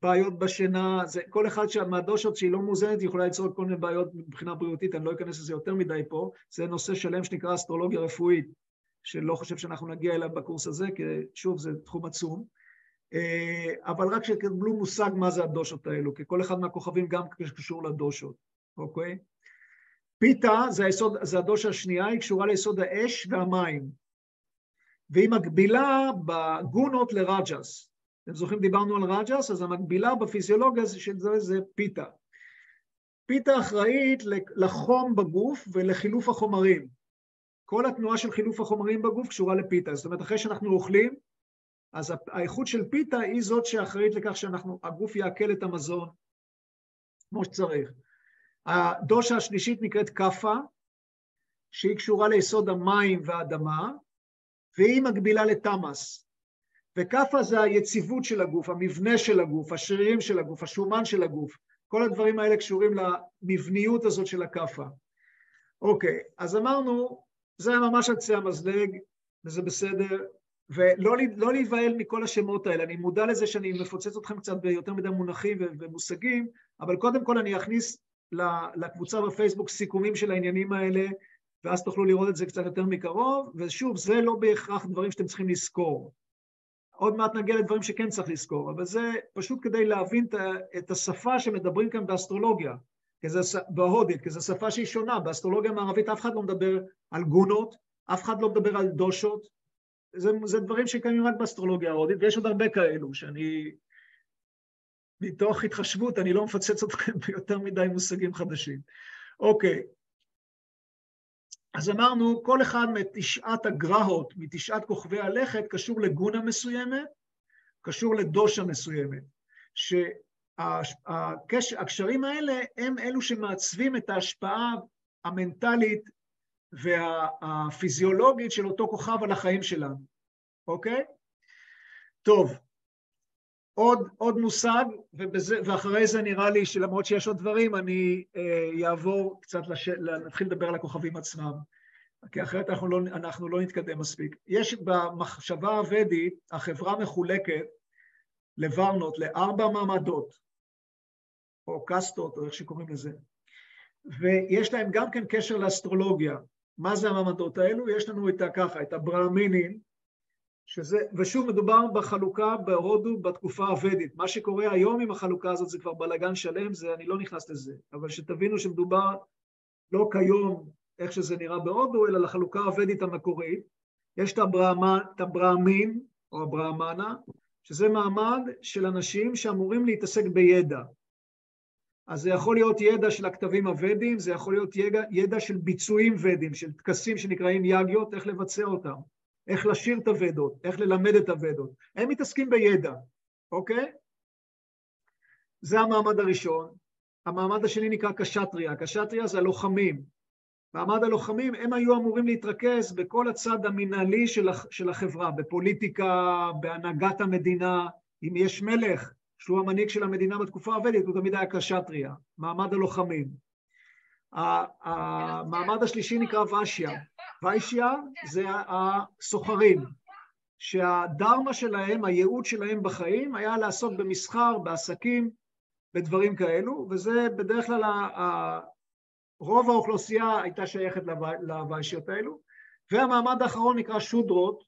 בעיות בשינה, זה כל אחד מהדושות שהיא לא מאוזנת יכולה ליצור כל מיני בעיות מבחינה בריאותית, אני לא אכנס לזה יותר מדי פה, זה נושא שלם שנקרא אסטרולוגיה רפואית, שלא חושב שאנחנו נגיע אליו בקורס הזה, כי שוב, זה תחום עצום. אה, אבל רק שתקבלו מושג מה זה הדושות האלו, כי כל אחד מהכוכבים גם קשור לדושות, אוקיי? פיתה זה, היסוד, זה הדושה השנייה, היא קשורה ליסוד האש והמים, והיא מקבילה בגונות לרג'ס. אתם זוכרים, דיברנו על רג'ס, אז המקבילה בפיזיולוגיה של זה זה פיתה. פיתה אחראית לחום בגוף ולחילוף החומרים. כל התנועה של חילוף החומרים בגוף קשורה לפיתה. זאת אומרת, אחרי שאנחנו אוכלים, אז האיכות של פיתה היא זאת שאחראית לכך שהגוף יעכל את המזון כמו שצריך. הדושה השלישית נקראת כאפה, שהיא קשורה ליסוד המים והאדמה, והיא מקבילה לתמאס. וכאפה זה היציבות של הגוף, המבנה של הגוף, השרירים של הגוף, השומן של הגוף. כל הדברים האלה קשורים למבניות הזאת של הכאפה. אוקיי, אז אמרנו זה ממש על קצה המזלג, וזה בסדר, ולא לא להיבהל מכל השמות האלה. אני מודע לזה שאני מפוצץ אתכם קצת ביותר מדי מונחים ומושגים, אבל קודם כל אני אכניס לקבוצה בפייסבוק סיכומים של העניינים האלה, ואז תוכלו לראות את זה קצת יותר מקרוב, ושוב, זה לא בהכרח דברים שאתם צריכים לזכור. עוד מעט נגיע לדברים שכן צריך לזכור, אבל זה פשוט כדי להבין את השפה שמדברים כאן באסטרולוגיה, בהודית, כי זו שפה שהיא שונה. באסטרולוגיה המערבית אף אחד לא מדבר על גונות, אף אחד לא מדבר על דושות, זה, זה דברים שקיימים רק באסטרולוגיה ההודית, ויש עוד הרבה כאלו, שאני, מתוך התחשבות, אני לא מפצץ אתכם <laughs> ביותר מדי מושגים חדשים. אוקיי, אז אמרנו, כל אחד מתשעת הגרהות, מתשעת כוכבי הלכת, קשור לגונה מסוימת, קשור לדושה מסוימת. שהקשרים האלה הם אלו שמעצבים את ההשפעה המנטלית והפיזיולוגית של אותו כוכב על החיים שלנו, אוקיי? טוב, עוד, עוד מושג, ובזה, ואחרי זה נראה לי שלמרות שיש עוד דברים, אני אעבור אה, קצת, לש... נתחיל לדבר על הכוכבים עצמם, כי אחרת אנחנו לא, אנחנו לא נתקדם מספיק. יש במחשבה הוודית, החברה מחולקת לוורנות, לארבע מעמדות, או קסטות, או איך שקוראים לזה, ויש להם גם כן קשר לאסטרולוגיה. מה זה המעמדות האלו? יש לנו את ככה, את הברהמינים, שזה, ושוב מדובר בחלוקה בהודו בתקופה הוודית. מה שקורה היום עם החלוקה הזאת זה כבר בלאגן שלם, זה, אני לא נכנס לזה, אבל שתבינו שמדובר לא כיום איך שזה נראה בהודו, אלא לחלוקה הוודית המקורית. יש את, הברהמה, את הברהמין, או הברהמנה, שזה מעמד של אנשים שאמורים להתעסק בידע. אז זה יכול להיות ידע של הכתבים הוודים, זה יכול להיות ידע, ידע של ביצועים ודים, של טקסים שנקראים יגיות, איך לבצע אותם. איך לשיר את הוודות, איך ללמד את הוודות. הם מתעסקים בידע, אוקיי? זה המעמד הראשון. המעמד השני נקרא קשטריה. קשטריה זה הלוחמים. מעמד הלוחמים, הם היו אמורים להתרכז בכל הצד המנהלי של החברה, בפוליטיקה, בהנהגת המדינה. אם יש מלך שהוא המנהיג של המדינה בתקופה הוודית, הוא תמיד היה קשטריה, מעמד הלוחמים. המעמד השלישי נקרא ושיה. ויישיה זה הסוחרים, שהדרמה שלהם, הייעוד שלהם בחיים היה לעסוק במסחר, בעסקים, בדברים כאלו, וזה בדרך כלל, רוב האוכלוסייה הייתה שייכת לוויישיות האלו, והמעמד האחרון נקרא שודרות,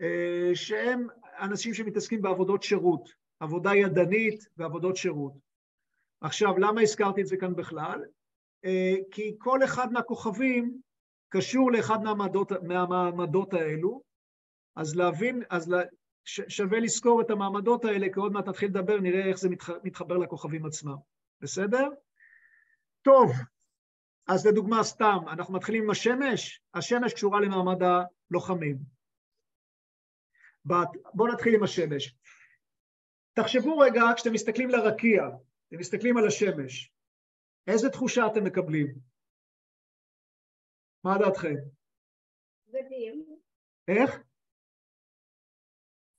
אה, שהם אנשים שמתעסקים בעבודות שירות, עבודה ידנית ועבודות שירות. עכשיו, למה הזכרתי את זה כאן בכלל? אה, כי כל אחד מהכוכבים קשור לאחד מהמעמדות, מהמעמדות האלו, אז להבין, אז ש, שווה לזכור את המעמדות האלה, כי עוד מעט נתחיל לדבר, נראה איך זה מתח, מתחבר לכוכבים עצמם. בסדר? טוב, אז לדוגמה סתם, אנחנו מתחילים עם השמש, השמש קשורה למעמד הלוחמים. בואו נתחיל עם השמש. תחשבו רגע, כשאתם מסתכלים לרקיע, אתם מסתכלים על השמש, איזה תחושה אתם מקבלים? מה דעתכם? מדהים. איך?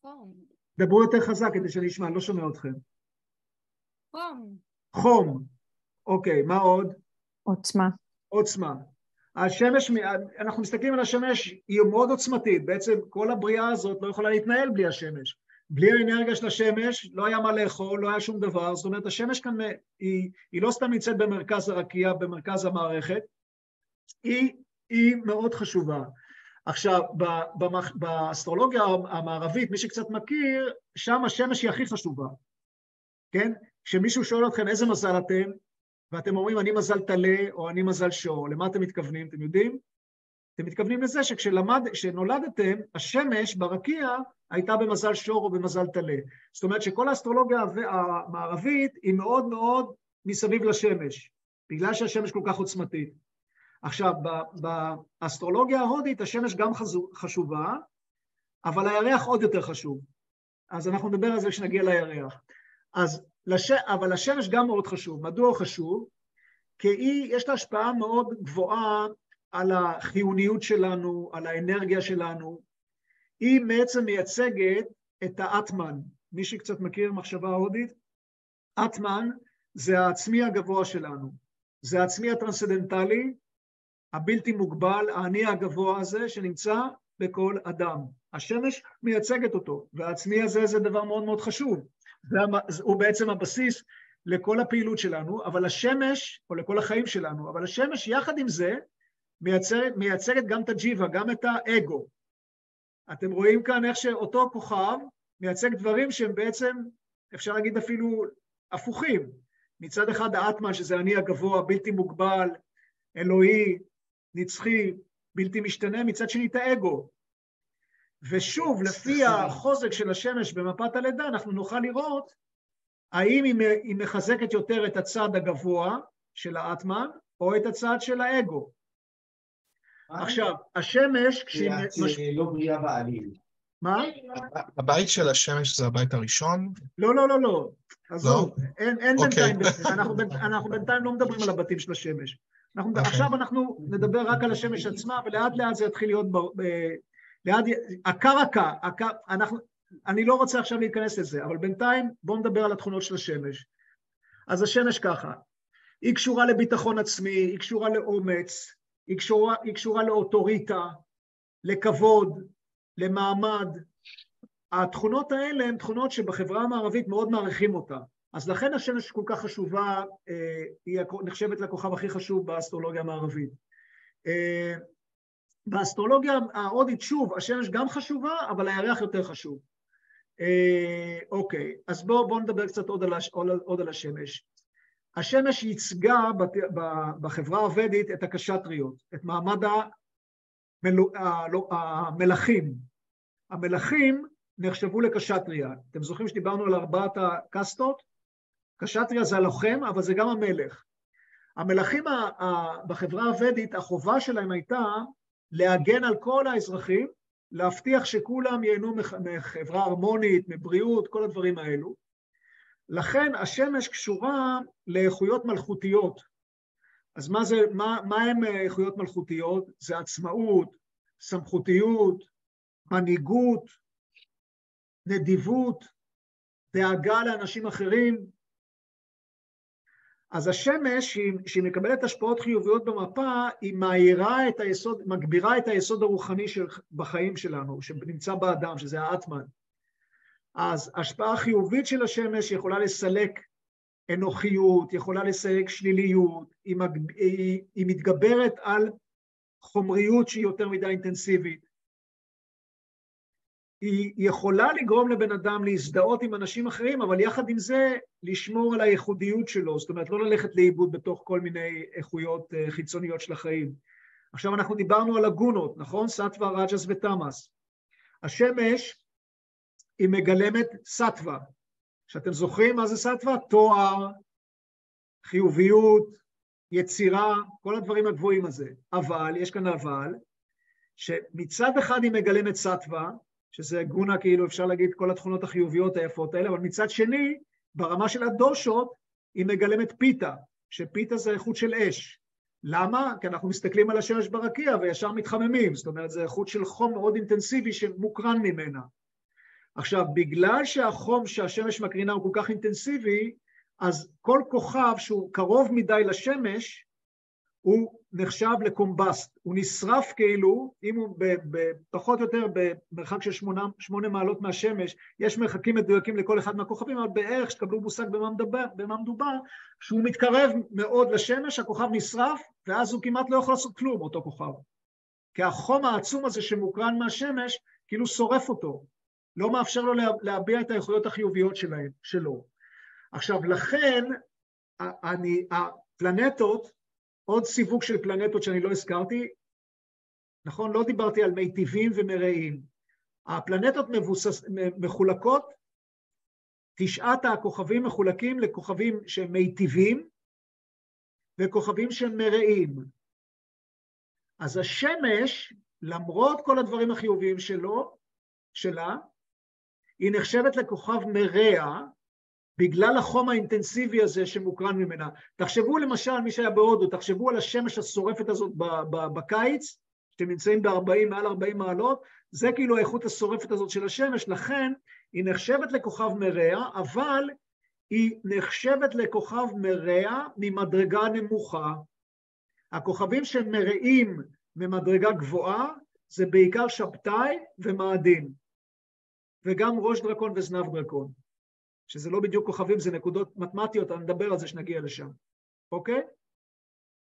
חום. דברו יותר חזק כדי שאני אשמע, אני לא שומע אתכם. חום. חום. אוקיי, מה עוד? עוצמה. עוצמה. השמש, אנחנו מסתכלים על השמש, היא מאוד עוצמתית, בעצם כל הבריאה הזאת לא יכולה להתנהל בלי השמש. בלי האנרגיה של השמש לא היה מה לאכול, לא היה שום דבר, זאת אומרת השמש כאן היא, היא לא סתם נמצאת במרכז הרקיע, במרכז המערכת, היא היא מאוד חשובה. עכשיו, באסטרולוגיה המערבית, מי שקצת מכיר, שם השמש היא הכי חשובה, כן? כשמישהו שואל אתכם איזה מזל אתם, ואתם אומרים אני מזל טלה או אני מזל שור, למה אתם מתכוונים? אתם יודעים? אתם מתכוונים לזה שכשנולדתם, השמש ברקיע הייתה במזל שור או במזל טלה. זאת אומרת שכל האסטרולוגיה המערבית היא מאוד מאוד מסביב לשמש, בגלל שהשמש כל כך עוצמתית. עכשיו, באסטרולוגיה ההודית השמש גם חשובה, אבל הירח עוד יותר חשוב. אז אנחנו נדבר על זה כשנגיע לירח. אז, לש... אבל השמש גם מאוד חשוב. מדוע הוא חשוב? כי היא, יש לה השפעה מאוד גבוהה על החיוניות שלנו, על האנרגיה שלנו. היא בעצם מייצגת את האטמן. מי שקצת מכיר מחשבה הודית, אטמן זה העצמי הגבוה שלנו. זה העצמי הטרנסדנטלי, הבלתי מוגבל, האני הגבוה הזה שנמצא בכל אדם. השמש מייצגת אותו, והעצמי הזה זה דבר מאוד מאוד חשוב. הוא בעצם הבסיס לכל הפעילות שלנו, אבל השמש, או לכל החיים שלנו, אבל השמש יחד עם זה מייצג, מייצגת גם את הג'יבה, גם את האגו. אתם רואים כאן איך שאותו כוכב מייצג דברים שהם בעצם, אפשר להגיד אפילו הפוכים. מצד אחד האטמן, שזה אני הגבוה, בלתי מוגבל, אלוהי, נצחי, בלתי משתנה, מצד שני את האגו. ושוב, לפי החוזק של השמש במפת הלידה, אנחנו נוכל לראות האם היא מחזקת יותר את הצד הגבוה של האטמן, או את הצד של האגו. עכשיו, השמש, כשהיא... היא לא בריאה בעליל. מה? הבית של השמש זה הבית הראשון? לא, לא, לא, לא. עזוב, אין, אין אוקיי. בינתיים, <laughs> אנחנו, אנחנו בינתיים לא מדברים על הבתים של השמש. אנחנו, okay. אוקיי. עכשיו אנחנו נדבר רק על השמש עצמה, ולאט לאט זה יתחיל להיות, ב, ב, ליד, הקרקע, הקר, אנחנו, אני לא רוצה עכשיו להיכנס לזה, אבל בינתיים בואו נדבר על התכונות של השמש. אז השמש ככה, היא קשורה לביטחון עצמי, היא קשורה לאומץ, היא קשורה, היא קשורה לאוטוריטה, לכבוד, למעמד. התכונות האלה הן תכונות שבחברה המערבית מאוד מעריכים אותה. אז לכן השמש כל כך חשובה, אה, היא נחשבת לכוכב הכי חשוב באסטרולוגיה המערבית. אה, באסטרולוגיה ההודית, שוב, השמש גם חשובה, אבל הירח יותר חשוב. אה, אוקיי, אז בואו בוא נדבר קצת עוד על, הש, עוד על השמש. השמש ייצגה בחברה הוודית את הקשטריות, את מעמד המל, המלכים. המלכים נחשבו לקשטריה. אתם זוכרים שדיברנו על ארבעת הקסטות? קשטריה זה הלוחם, אבל זה גם המלך. המלכים בחברה הוודית, החובה שלהם הייתה להגן על כל האזרחים, להבטיח שכולם ייהנו מחברה הרמונית, מבריאות, כל הדברים האלו. לכן השמש קשורה לאיכויות מלכותיות. אז מה, זה, מה, מה הם איכויות מלכותיות? זה עצמאות, סמכותיות, מנהיגות, נדיבות, דאגה לאנשים אחרים, אז השמש, כשהיא מקבלת השפעות חיוביות במפה, היא מאירה את היסוד, מגבירה את היסוד הרוחני של, בחיים שלנו, שנמצא באדם, שזה האטמן. אז השפעה חיובית של השמש יכולה לסלק אנוכיות, יכולה לסייג שליליות, היא, מג... היא, היא מתגברת על חומריות שהיא יותר מדי אינטנסיבית. היא יכולה לגרום לבן אדם להזדהות עם אנשים אחרים, אבל יחד עם זה לשמור על הייחודיות שלו, זאת אומרת לא ללכת לאיבוד בתוך כל מיני איכויות אה, חיצוניות של החיים. עכשיו אנחנו דיברנו על הגונות, נכון? סטווה, רג'ס ותמאס. השמש היא מגלמת סטווה. שאתם זוכרים מה זה סטווה? תואר, חיוביות, יצירה, כל הדברים הגבוהים הזה. אבל, יש כאן אבל, שמצד אחד היא מגלמת סטווה, שזה גונה, כאילו אפשר להגיד כל התכונות החיוביות היפות האלה, אבל מצד שני, ברמה של הדושות, היא מגלמת פיתה, שפיתה זה איכות של אש. למה? כי אנחנו מסתכלים על השמש ברקיע וישר מתחממים, זאת אומרת, זה איכות של חום מאוד אינטנסיבי שמוקרן ממנה. עכשיו, בגלל שהחום שהשמש מקרינה הוא כל כך אינטנסיבי, אז כל כוכב שהוא קרוב מדי לשמש, הוא נחשב לקומבסט, הוא נשרף כאילו, אם הוא פחות או יותר במרחק של שמונה, שמונה מעלות מהשמש, יש מרחקים מדויקים לכל אחד מהכוכבים, אבל בערך שתקבלו מושג במה מדובר, במה מדובר, שהוא מתקרב מאוד לשמש, הכוכב נשרף, ואז הוא כמעט לא יכול לעשות כלום, אותו כוכב. כי החום העצום הזה שמוקרן מהשמש, כאילו שורף אותו, לא מאפשר לו להביע את האיכויות החיוביות שלהם, שלו. עכשיו, לכן, אני, הפלנטות, עוד סיווג של פלנטות שאני לא הזכרתי, נכון? לא דיברתי על מיטיבים ומרעים. הפלנטות מבוסס, מחולקות, תשעת הכוכבים מחולקים לכוכבים שהם מיטיבים וכוכבים שהם מרעים. אז השמש, למרות כל הדברים החיוביים שלו, שלה, היא נחשבת לכוכב מרע, בגלל החום האינטנסיבי הזה שמוקרן ממנה. תחשבו למשל, מי שהיה בהודו, תחשבו על השמש השורפת הזאת בקיץ, שאתם נמצאים ב-40, מעל 40 מעלות, זה כאילו האיכות השורפת הזאת של השמש, לכן היא נחשבת לכוכב מרע, אבל היא נחשבת לכוכב מרע ממדרגה נמוכה. הכוכבים שהם מרעים ממדרגה גבוהה זה בעיקר שבתאי ומאדים, וגם ראש דרקון וזנב דרקון, שזה לא בדיוק כוכבים, זה נקודות מתמטיות, אני נדבר על זה שנגיע לשם, אוקיי?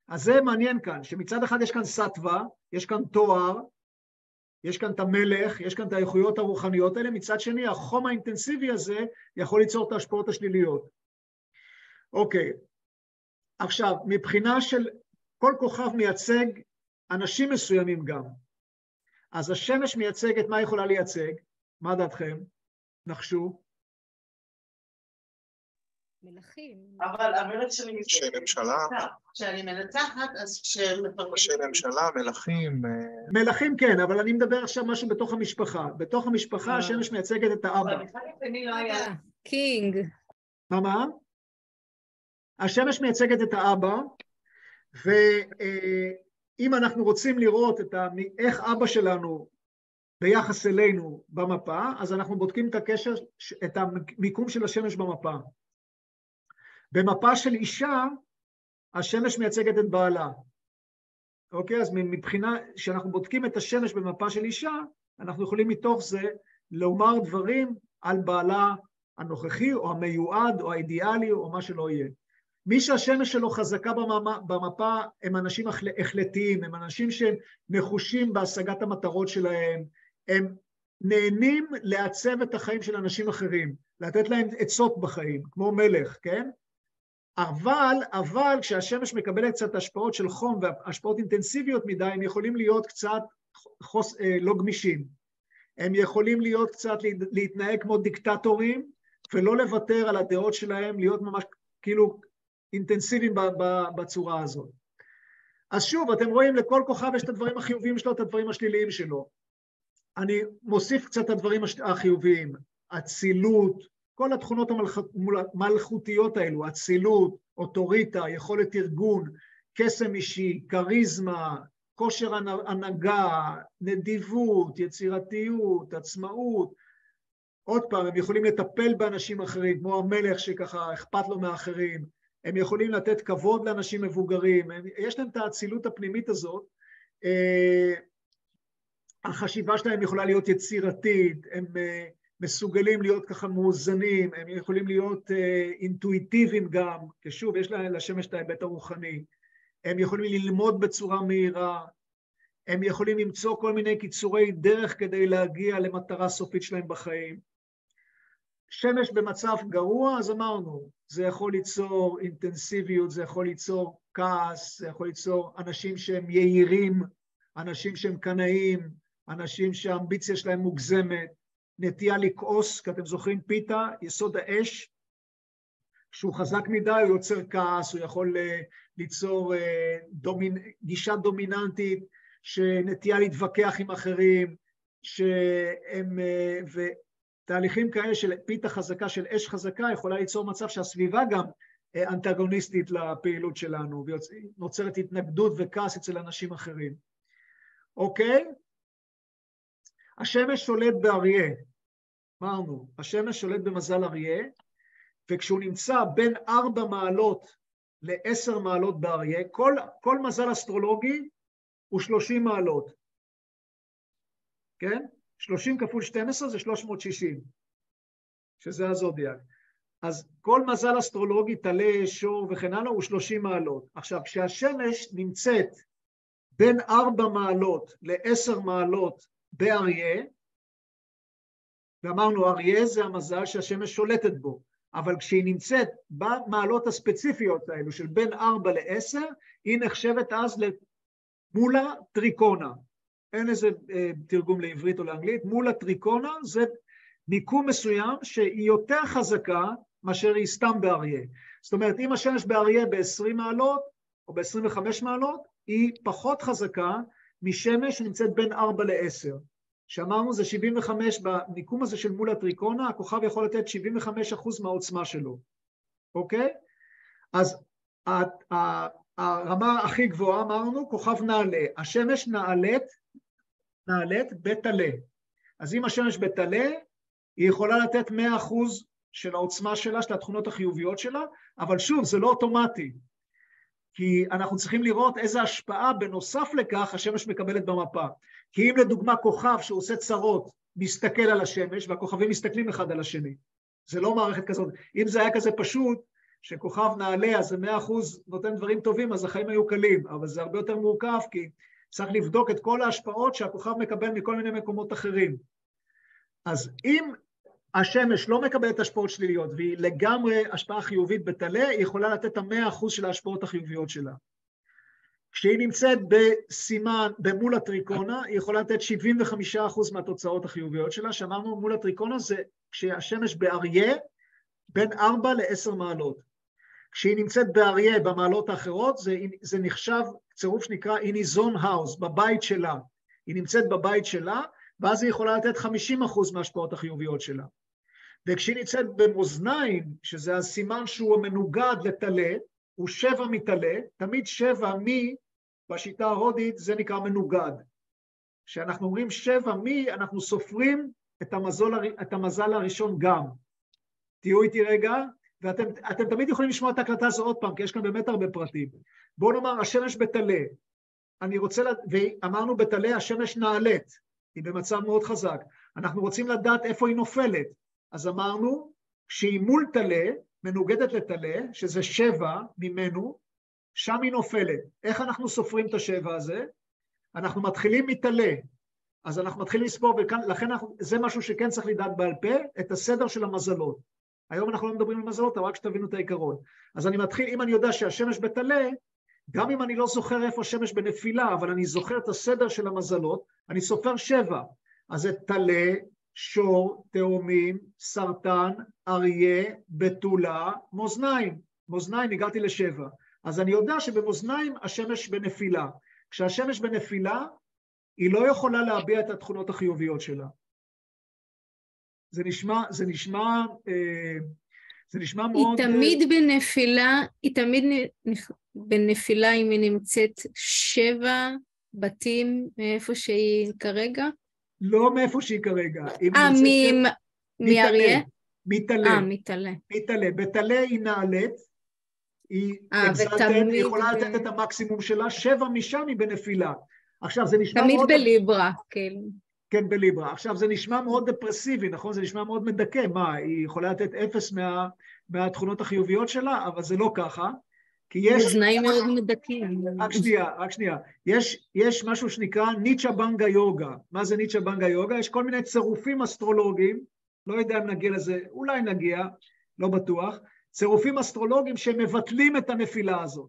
אז זה מעניין כאן, שמצד אחד יש כאן סטווה, יש כאן תואר, יש כאן את המלך, יש כאן את האיכויות הרוחניות האלה, מצד שני החום האינטנסיבי הזה יכול ליצור את ההשפעות השליליות. אוקיי, עכשיו, מבחינה של כל כוכב מייצג אנשים מסוימים גם. אז השמש מייצגת, מה יכולה לייצג? מה דעתכם? נחשו. מלכים. אבל המלך שלי... ראשי ממשלה. כשאני מנצחת, אז כשמפרגנים... ראשי ממשלה, מלכים, אה, מלכים כן, אבל אני מדבר עכשיו משהו בתוך המשפחה. בתוך המשפחה אה. השמש מייצגת את האבא. לא. קינג. מה מה? השמש מייצגת את האבא, ואם אנחנו רוצים לראות את ה... איך אבא שלנו ביחס אלינו במפה, אז אנחנו בודקים את הקשר, את המיקום של השמש במפה. במפה של אישה, השמש מייצגת את בעלה. אוקיי? אז מבחינה, כשאנחנו בודקים את השמש במפה של אישה, אנחנו יכולים מתוך זה לומר דברים על בעלה הנוכחי, או המיועד, או האידיאלי, או מה שלא יהיה. מי שהשמש שלו חזקה במפה, במפה הם אנשים החלטיים, הם אנשים שהם נחושים בהשגת המטרות שלהם, הם נהנים לעצב את החיים של אנשים אחרים, לתת להם עצות בחיים, כמו מלך, כן? אבל, אבל כשהשמש מקבלת קצת השפעות של חום והשפעות אינטנסיביות מדי, הם יכולים להיות קצת חוס, אה, לא גמישים. הם יכולים להיות קצת להתנהג כמו דיקטטורים, ולא לוותר על הדעות שלהם, להיות ממש כאילו אינטנסיביים בצורה הזאת. אז שוב, אתם רואים, לכל כוכב יש את הדברים החיוביים שלו, את הדברים השליליים שלו. אני מוסיף קצת את הדברים החיוביים, אצילות, כל התכונות המלכותיות האלו, אצילות, אוטוריטה, יכולת ארגון, קסם אישי, כריזמה, כושר הנהגה, נדיבות, יצירתיות, עצמאות. עוד פעם, הם יכולים לטפל באנשים אחרים, כמו המלך שככה אכפת לו מאחרים, הם יכולים לתת כבוד לאנשים מבוגרים, הם, יש להם את האצילות הפנימית הזאת. אה, החשיבה שלהם יכולה להיות יצירתית, הם אה, מסוגלים להיות ככה מאוזנים, הם יכולים להיות אה, אינטואיטיביים גם, כי שוב, יש לשמש את ההיבט הרוחני, הם יכולים ללמוד בצורה מהירה, הם יכולים למצוא כל מיני קיצורי דרך כדי להגיע למטרה סופית שלהם בחיים. שמש במצב גרוע, אז אמרנו, זה יכול ליצור אינטנסיביות, זה יכול ליצור כעס, זה יכול ליצור אנשים שהם יהירים, אנשים שהם קנאים, אנשים שהאמביציה שלהם מוגזמת, נטייה לכעוס, כי אתם זוכרים פיתה, יסוד האש, כשהוא חזק מדי הוא יוצר כעס, הוא יכול אה, ליצור אה, דומינ... גישה דומיננטית, שנטייה להתווכח עם אחרים, שהם... אה, ותהליכים כאלה של פיתה חזקה, של אש חזקה, יכולה ליצור מצב שהסביבה גם אנטגוניסטית לפעילות שלנו, ונוצרת התנגדות וכעס אצל אנשים אחרים. אוקיי? השמש שולט באריה, אמרנו, השמש שולט במזל אריה, וכשהוא נמצא בין ארבע מעלות לעשר מעלות באריה, כל, כל מזל אסטרולוגי הוא שלושים מעלות, כן? שלושים כפול שתים עשרה זה שלוש מאות שישים, שזה הזודיאק. אז כל מזל אסטרולוגי, טלה, שור וכן הלאה, הוא שלושים מעלות. עכשיו, כשהשמש נמצאת בין ארבע מעלות לעשר מעלות באריה, ואמרנו, אריה זה המזל שהשמש שולטת בו, אבל כשהיא נמצאת במעלות הספציפיות האלו של בין 4 ל-10, היא נחשבת אז מולה טריקונה. אין איזה אה, תרגום לעברית או לאנגלית, מולה טריקונה זה מיקום מסוים שהיא יותר חזקה מאשר היא סתם באריה. זאת אומרת, אם השמש באריה ב-20 מעלות או ב-25 מעלות, היא פחות חזקה משמש שנמצאת בין 4 ל-10. שאמרנו זה 75, במיקום הזה של מול הטריקונה, הכוכב יכול לתת 75 אחוז מהעוצמה שלו, אוקיי? אז הרמה הכי גבוהה אמרנו, כוכב נעלה. השמש נעלית, נעלית בטלה. אז אם השמש בטלה, היא יכולה לתת 100 אחוז של העוצמה שלה, של התכונות החיוביות שלה, אבל שוב, זה לא אוטומטי. כי אנחנו צריכים לראות איזה השפעה בנוסף לכך השמש מקבלת במפה. כי אם לדוגמה כוכב שעושה צרות מסתכל על השמש, והכוכבים מסתכלים אחד על השני, זה לא מערכת כזאת. אם זה היה כזה פשוט, שכוכב נעלה אז זה מאה אחוז נותן דברים טובים, אז החיים היו קלים, אבל זה הרבה יותר מורכב, כי צריך לבדוק את כל ההשפעות שהכוכב מקבל מכל מיני מקומות אחרים. אז אם השמש לא מקבלת השפעות שליליות והיא לגמרי השפעה חיובית בטלה, היא יכולה לתת את המאה אחוז של ההשפעות החיוביות שלה. כשהיא נמצאת בסימן, במול הטריקונה, היא יכולה לתת 75 אחוז מהתוצאות החיוביות שלה, שאמרנו מול הטריקונה זה כשהשמש באריה בין 4 ל-10 מעלות. כשהיא נמצאת באריה במעלות האחרות, זה, זה נחשב צירוף שנקרא איניזון האוס, בבית שלה. היא נמצאת בבית שלה, ואז היא יכולה לתת 50 אחוז מההשפעות החיוביות שלה. וכשהיא נמצאת במאזניים, שזה הסימן שהוא מנוגד לטלה, הוא שבע מטלה, תמיד שבע מי בשיטה ההודית זה נקרא מנוגד. כשאנחנו אומרים שבע מי, אנחנו סופרים את המזל, את המזל הראשון גם. תהיו איתי רגע, ואתם תמיד יכולים לשמוע את ההקלטה הזו עוד פעם, כי יש כאן באמת הרבה פרטים. בואו נאמר, השמש בטלה. אני רוצה, לד... ואמרנו בטלה, השמש נעלית, היא במצב מאוד חזק. אנחנו רוצים לדעת איפה היא נופלת. אז אמרנו שהיא מול טלה, מנוגדת לטלה, שזה שבע ממנו, שם היא נופלת. איך אנחנו סופרים את השבע הזה? אנחנו מתחילים מטלה, אז אנחנו מתחילים לספור, ולכן אנחנו, זה משהו שכן צריך לדעת בעל פה, את הסדר של המזלות. היום אנחנו לא מדברים על מזלות, אבל רק שתבינו את העיקרון. אז אני מתחיל, אם אני יודע שהשמש בטלה, גם אם אני לא זוכר איפה השמש בנפילה, אבל אני זוכר את הסדר של המזלות, אני סופר שבע. אז זה טלה, שור, תאומים, סרטן, אריה, בתולה, מאזניים. מאזניים, הגעתי לשבע. אז אני יודע שבמאזניים השמש בנפילה. כשהשמש בנפילה, היא לא יכולה להביע את התכונות החיוביות שלה. זה נשמע, זה נשמע, אה, זה נשמע מאוד... היא תמיד בנפילה, היא תמיד בנפילה אם היא נמצאת שבע בתים מאיפה שהיא כרגע? לא מאיפה שהיא כרגע. אה, מאריה? מטלה. אה, מטלה. מטלה. בטלה היא נעלית, היא אקזלטד, היא יכולה לתת את המקסימום שלה, שבע משם היא בנפילה. עכשיו, זה נשמע תמיד מאוד... תמיד בליברה, כן. כן, בליברה. עכשיו, זה נשמע מאוד דפרסיבי, נכון? זה נשמע מאוד מדכא. מה, היא יכולה לתת אפס מה, מהתכונות החיוביות שלה, אבל זה לא ככה. כי יש... אוזניים מאוד מדכאים. רק שנייה, רק שנייה. יש, יש משהו שנקרא ניצ'ה בנגה יוגה. מה זה ניצ'ה בנגה יוגה? יש כל מיני צירופים אסטרולוגיים, לא יודע אם נגיע לזה, אולי נגיע, לא בטוח, צירופים אסטרולוגיים שמבטלים את הנפילה הזאת.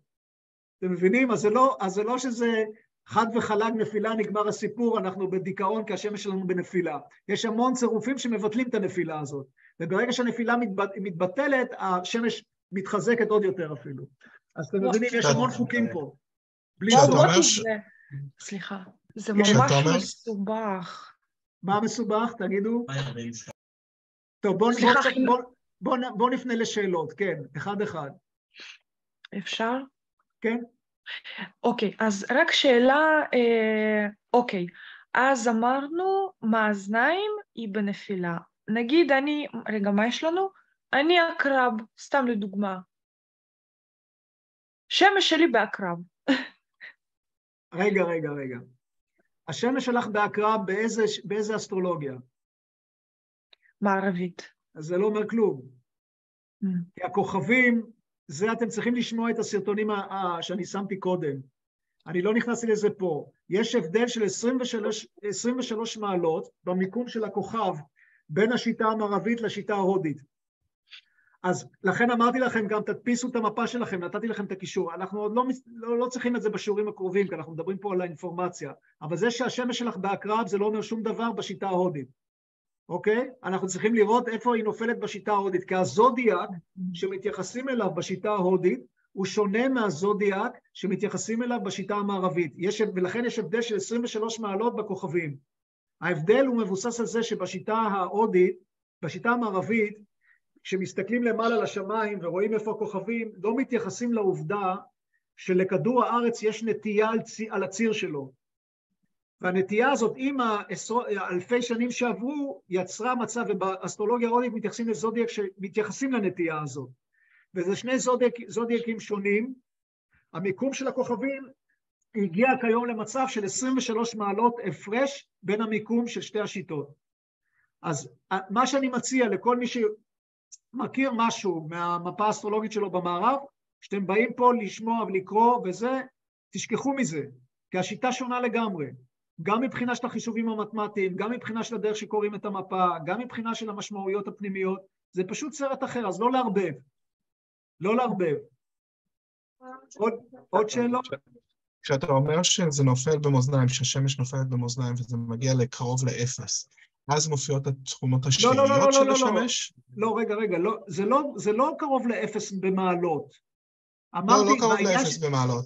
אתם מבינים? אז זה לא, אז זה לא שזה חד וחלק נפילה, נגמר הסיפור, אנחנו בדיכאון כי השמש שלנו בנפילה. יש המון צירופים שמבטלים את הנפילה הזאת. וברגע שהנפילה מתבט, מתבטלת, השמש מתחזקת עוד יותר אפילו. אז אתם מבינים, יש המון חוקים פה. בלי סוף. סליחה, זה ממש מסובך. מה מסובך? תגידו. טוב, בואו בוא, בוא, בוא נפנה לשאלות, כן, אחד-אחד. אפשר? כן. אוקיי, אז רק שאלה, אה, אוקיי, אז אמרנו מאזניים היא בנפילה. נגיד אני, רגע, מה יש לנו? אני עקרב, סתם לדוגמה. שמש שלי בעקרב. רגע, רגע, רגע. השמש שלך בעקרב באיזה, באיזה אסטרולוגיה? מערבית. אז זה לא אומר כלום. Mm. כי הכוכבים, זה אתם צריכים לשמוע את הסרטונים שאני שמתי קודם. אני לא נכנסתי לזה פה. יש הבדל של 23, 23 מעלות במיקום של הכוכב בין השיטה המערבית לשיטה ההודית. אז לכן אמרתי לכם גם, תדפיסו את המפה שלכם, נתתי לכם את הקישור. אנחנו עוד לא, לא, לא צריכים את זה בשיעורים הקרובים, כי אנחנו מדברים פה על האינפורמציה. אבל זה שהשמש שלך בעקרב זה לא אומר שום דבר בשיטה ההודית. אוקיי? אנחנו צריכים לראות איפה היא נופלת בשיטה ההודית, כי הזודיאק שמתייחסים אליו בשיטה ההודית הוא שונה מהזודיאק שמתייחסים אליו בשיטה המערבית, יש, ולכן יש הבדל של 23 מעלות בכוכבים. ההבדל הוא מבוסס על זה שבשיטה ההודית, בשיטה המערבית, כשמסתכלים למעלה לשמיים ורואים איפה הכוכבים, לא מתייחסים לעובדה שלכדור הארץ יש נטייה על, צי, על הציר שלו. והנטייה הזאת עם האלפי שנים שעברו יצרה מצב, ובאסטרולוגיה ההודית מתייחסים לזודיאק שמתייחסים לנטייה הזאת. וזה שני זודיאק, זודיאקים שונים, המיקום של הכוכבים הגיע כיום למצב של 23 מעלות הפרש בין המיקום של שתי השיטות. אז מה שאני מציע לכל מי שמכיר משהו מהמפה האסטרולוגית שלו במערב, שאתם באים פה לשמוע ולקרוא וזה, תשכחו מזה, כי השיטה שונה לגמרי. גם מבחינה של החישובים המתמטיים, גם מבחינה של הדרך שקוראים את המפה, גם מבחינה של המשמעויות הפנימיות, זה פשוט סרט אחר, אז לא לערבב. לא לערבב. עוד, עוד שאלות? כשאתה אומר שזה נופל במאזניים, שהשמש נופלת במאזניים וזה מגיע לקרוב לאפס, אז מופיעות התכונות השליליות לא, לא, לא, של לא, לא. השמש? לא, רגע, רגע, לא, זה, לא, זה לא קרוב לאפס במעלות. לא, אמרתי, לא קרוב בעניין לאפס ש- במעלות.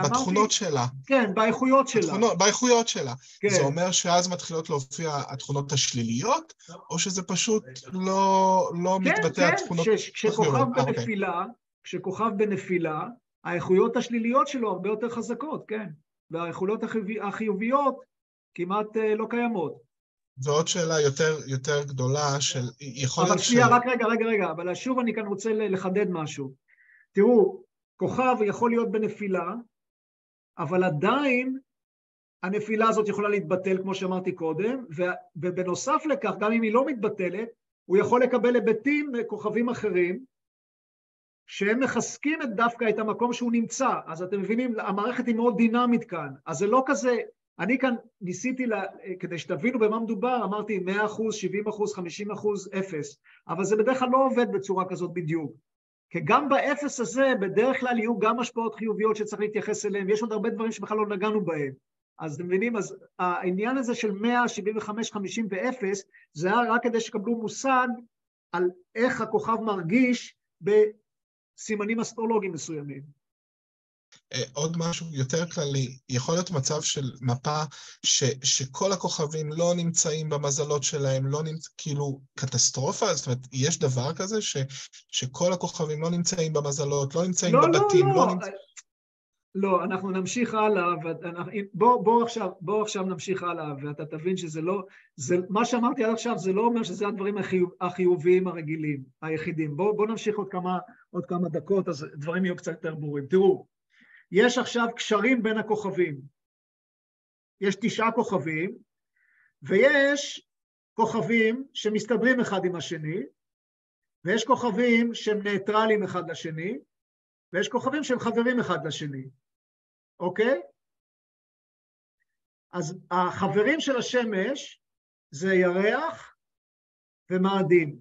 אמרתי- בתכונות שלה. כן, באיכויות שלה. התכונות- באיכויות שלה. כן. זה אומר שאז מתחילות להופיע התכונות השליליות, או שזה פשוט לא, לא כן, מתבטא כן, התכונות... כש- כשכוכב החיוביות? אה, אוקיי. בנפילה, כשכוכב בנפילה, האיכויות השליליות שלו הרבה יותר חזקות, כן. והאיכויות החיובי- החיוביות כמעט אה, לא קיימות. ועוד שאלה יותר, יותר גדולה של... יכול אבל שנייה, רק רגע, רגע, רגע, אבל שוב אני כאן רוצה לחדד משהו. תראו, כוכב יכול להיות בנפילה, אבל עדיין הנפילה הזאת יכולה להתבטל, כמו שאמרתי קודם, ובנוסף לכך, גם אם היא לא מתבטלת, הוא יכול לקבל היבטים מכוכבים אחרים, שהם מחזקים את דווקא את המקום שהוא נמצא. אז אתם מבינים, המערכת היא מאוד דינמית כאן. אז זה לא כזה, אני כאן ניסיתי, לה, כדי שתבינו במה מדובר, אמרתי 100 אחוז, 70 אחוז, 50 אחוז, אפס. אבל זה בדרך כלל לא עובד בצורה כזאת בדיוק. כי גם באפס הזה, בדרך כלל יהיו גם השפעות חיוביות שצריך להתייחס אליהן, ויש עוד הרבה דברים שבכלל לא נגענו בהם. אז אתם מבינים, אז העניין הזה של 100, 75, 50 ו-0, זה היה רק כדי שתקבלו מושג על איך הכוכב מרגיש בסימנים אסטרולוגיים מסוימים. אה, עוד משהו יותר כללי, יכול להיות מצב של מפה ש, שכל הכוכבים לא נמצאים במזלות שלהם, לא נמצא, כאילו קטסטרופה? זאת אומרת, יש דבר כזה ש, שכל הכוכבים לא נמצאים במזלות, לא נמצאים לא, לא, בבתים, לא, נמצ... לא, אנחנו נמשיך הלאה, ואנחנו- בוא, בוא, עכשיו, בוא עכשיו נמשיך הלאה, ואתה תבין שזה לא, זה, מה שאמרתי עד עכשיו זה לא אומר שזה הדברים החיוב, החיוביים הרגילים, היחידים. בוא, בוא נמשיך עוד כמה, עוד כמה דקות, אז דברים יהיו קצת יותר ברורים. תראו, יש עכשיו קשרים בין הכוכבים. יש תשעה כוכבים, ויש כוכבים שמסתדרים אחד עם השני, ויש כוכבים שהם ניטרלים אחד לשני, ויש כוכבים שהם חברים אחד לשני, אוקיי? אז החברים של השמש זה ירח ומאדים.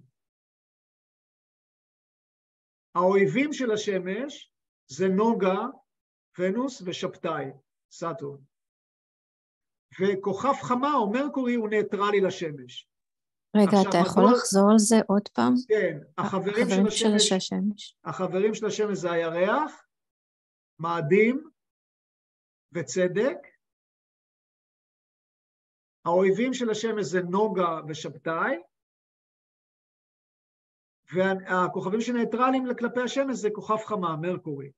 האויבים של השמש זה נוגה, ונוס ושבתאי, סאטורן. וכוכב חמה או מרקורי הוא ניטרלי לשמש. רגע, אתה יכול מדוע- לחזור על זה עוד פעם? כן, החברים של החברים של השמש, השמש. החברים של השמש זה הירח, מאדים וצדק. האויבים של השמש זה נוגה ושבתאי, והכוכבים שניטרלים כלפי השמש זה כוכב חמה, מרקורי.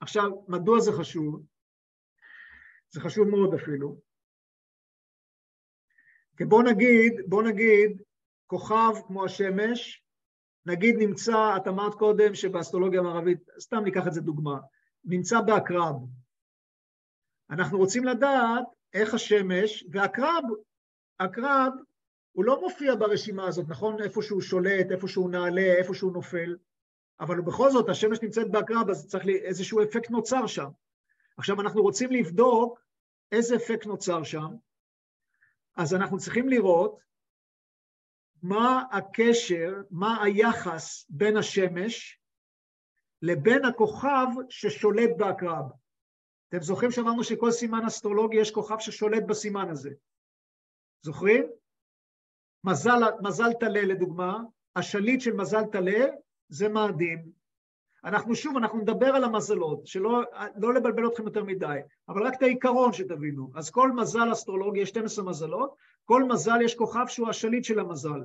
עכשיו, מדוע זה חשוב? זה חשוב מאוד אפילו. כי בוא נגיד, בוא נגיד, כוכב כמו השמש, נגיד נמצא, את אמרת קודם שבאסטרולוגיה המערבית, סתם ניקח את זה דוגמה, נמצא בעקרב. אנחנו רוצים לדעת איך השמש, ועקרב, עקרב, הוא לא מופיע ברשימה הזאת, נכון? איפה שהוא שולט, איפה שהוא נעלה, איפה שהוא נופל, אבל בכל זאת, השמש נמצאת בעקרב, אז צריך לי איזשהו אפקט נוצר שם. עכשיו, אנחנו רוצים לבדוק איזה אפקט נוצר שם, אז אנחנו צריכים לראות מה הקשר, מה היחס בין השמש לבין הכוכב ששולט בעקרב. אתם זוכרים שאמרנו שכל סימן אסטרולוגי יש כוכב ששולט בסימן הזה. זוכרים? מזל, מזל טלה לדוגמה, השליט של מזל טלה זה מאדים. אנחנו שוב, אנחנו נדבר על המזלות, שלא לא לבלבל אתכם יותר מדי, אבל רק את העיקרון שתבינו. אז כל מזל אסטרולוגי, יש 12 מזלות, כל מזל יש כוכב שהוא השליט של המזל.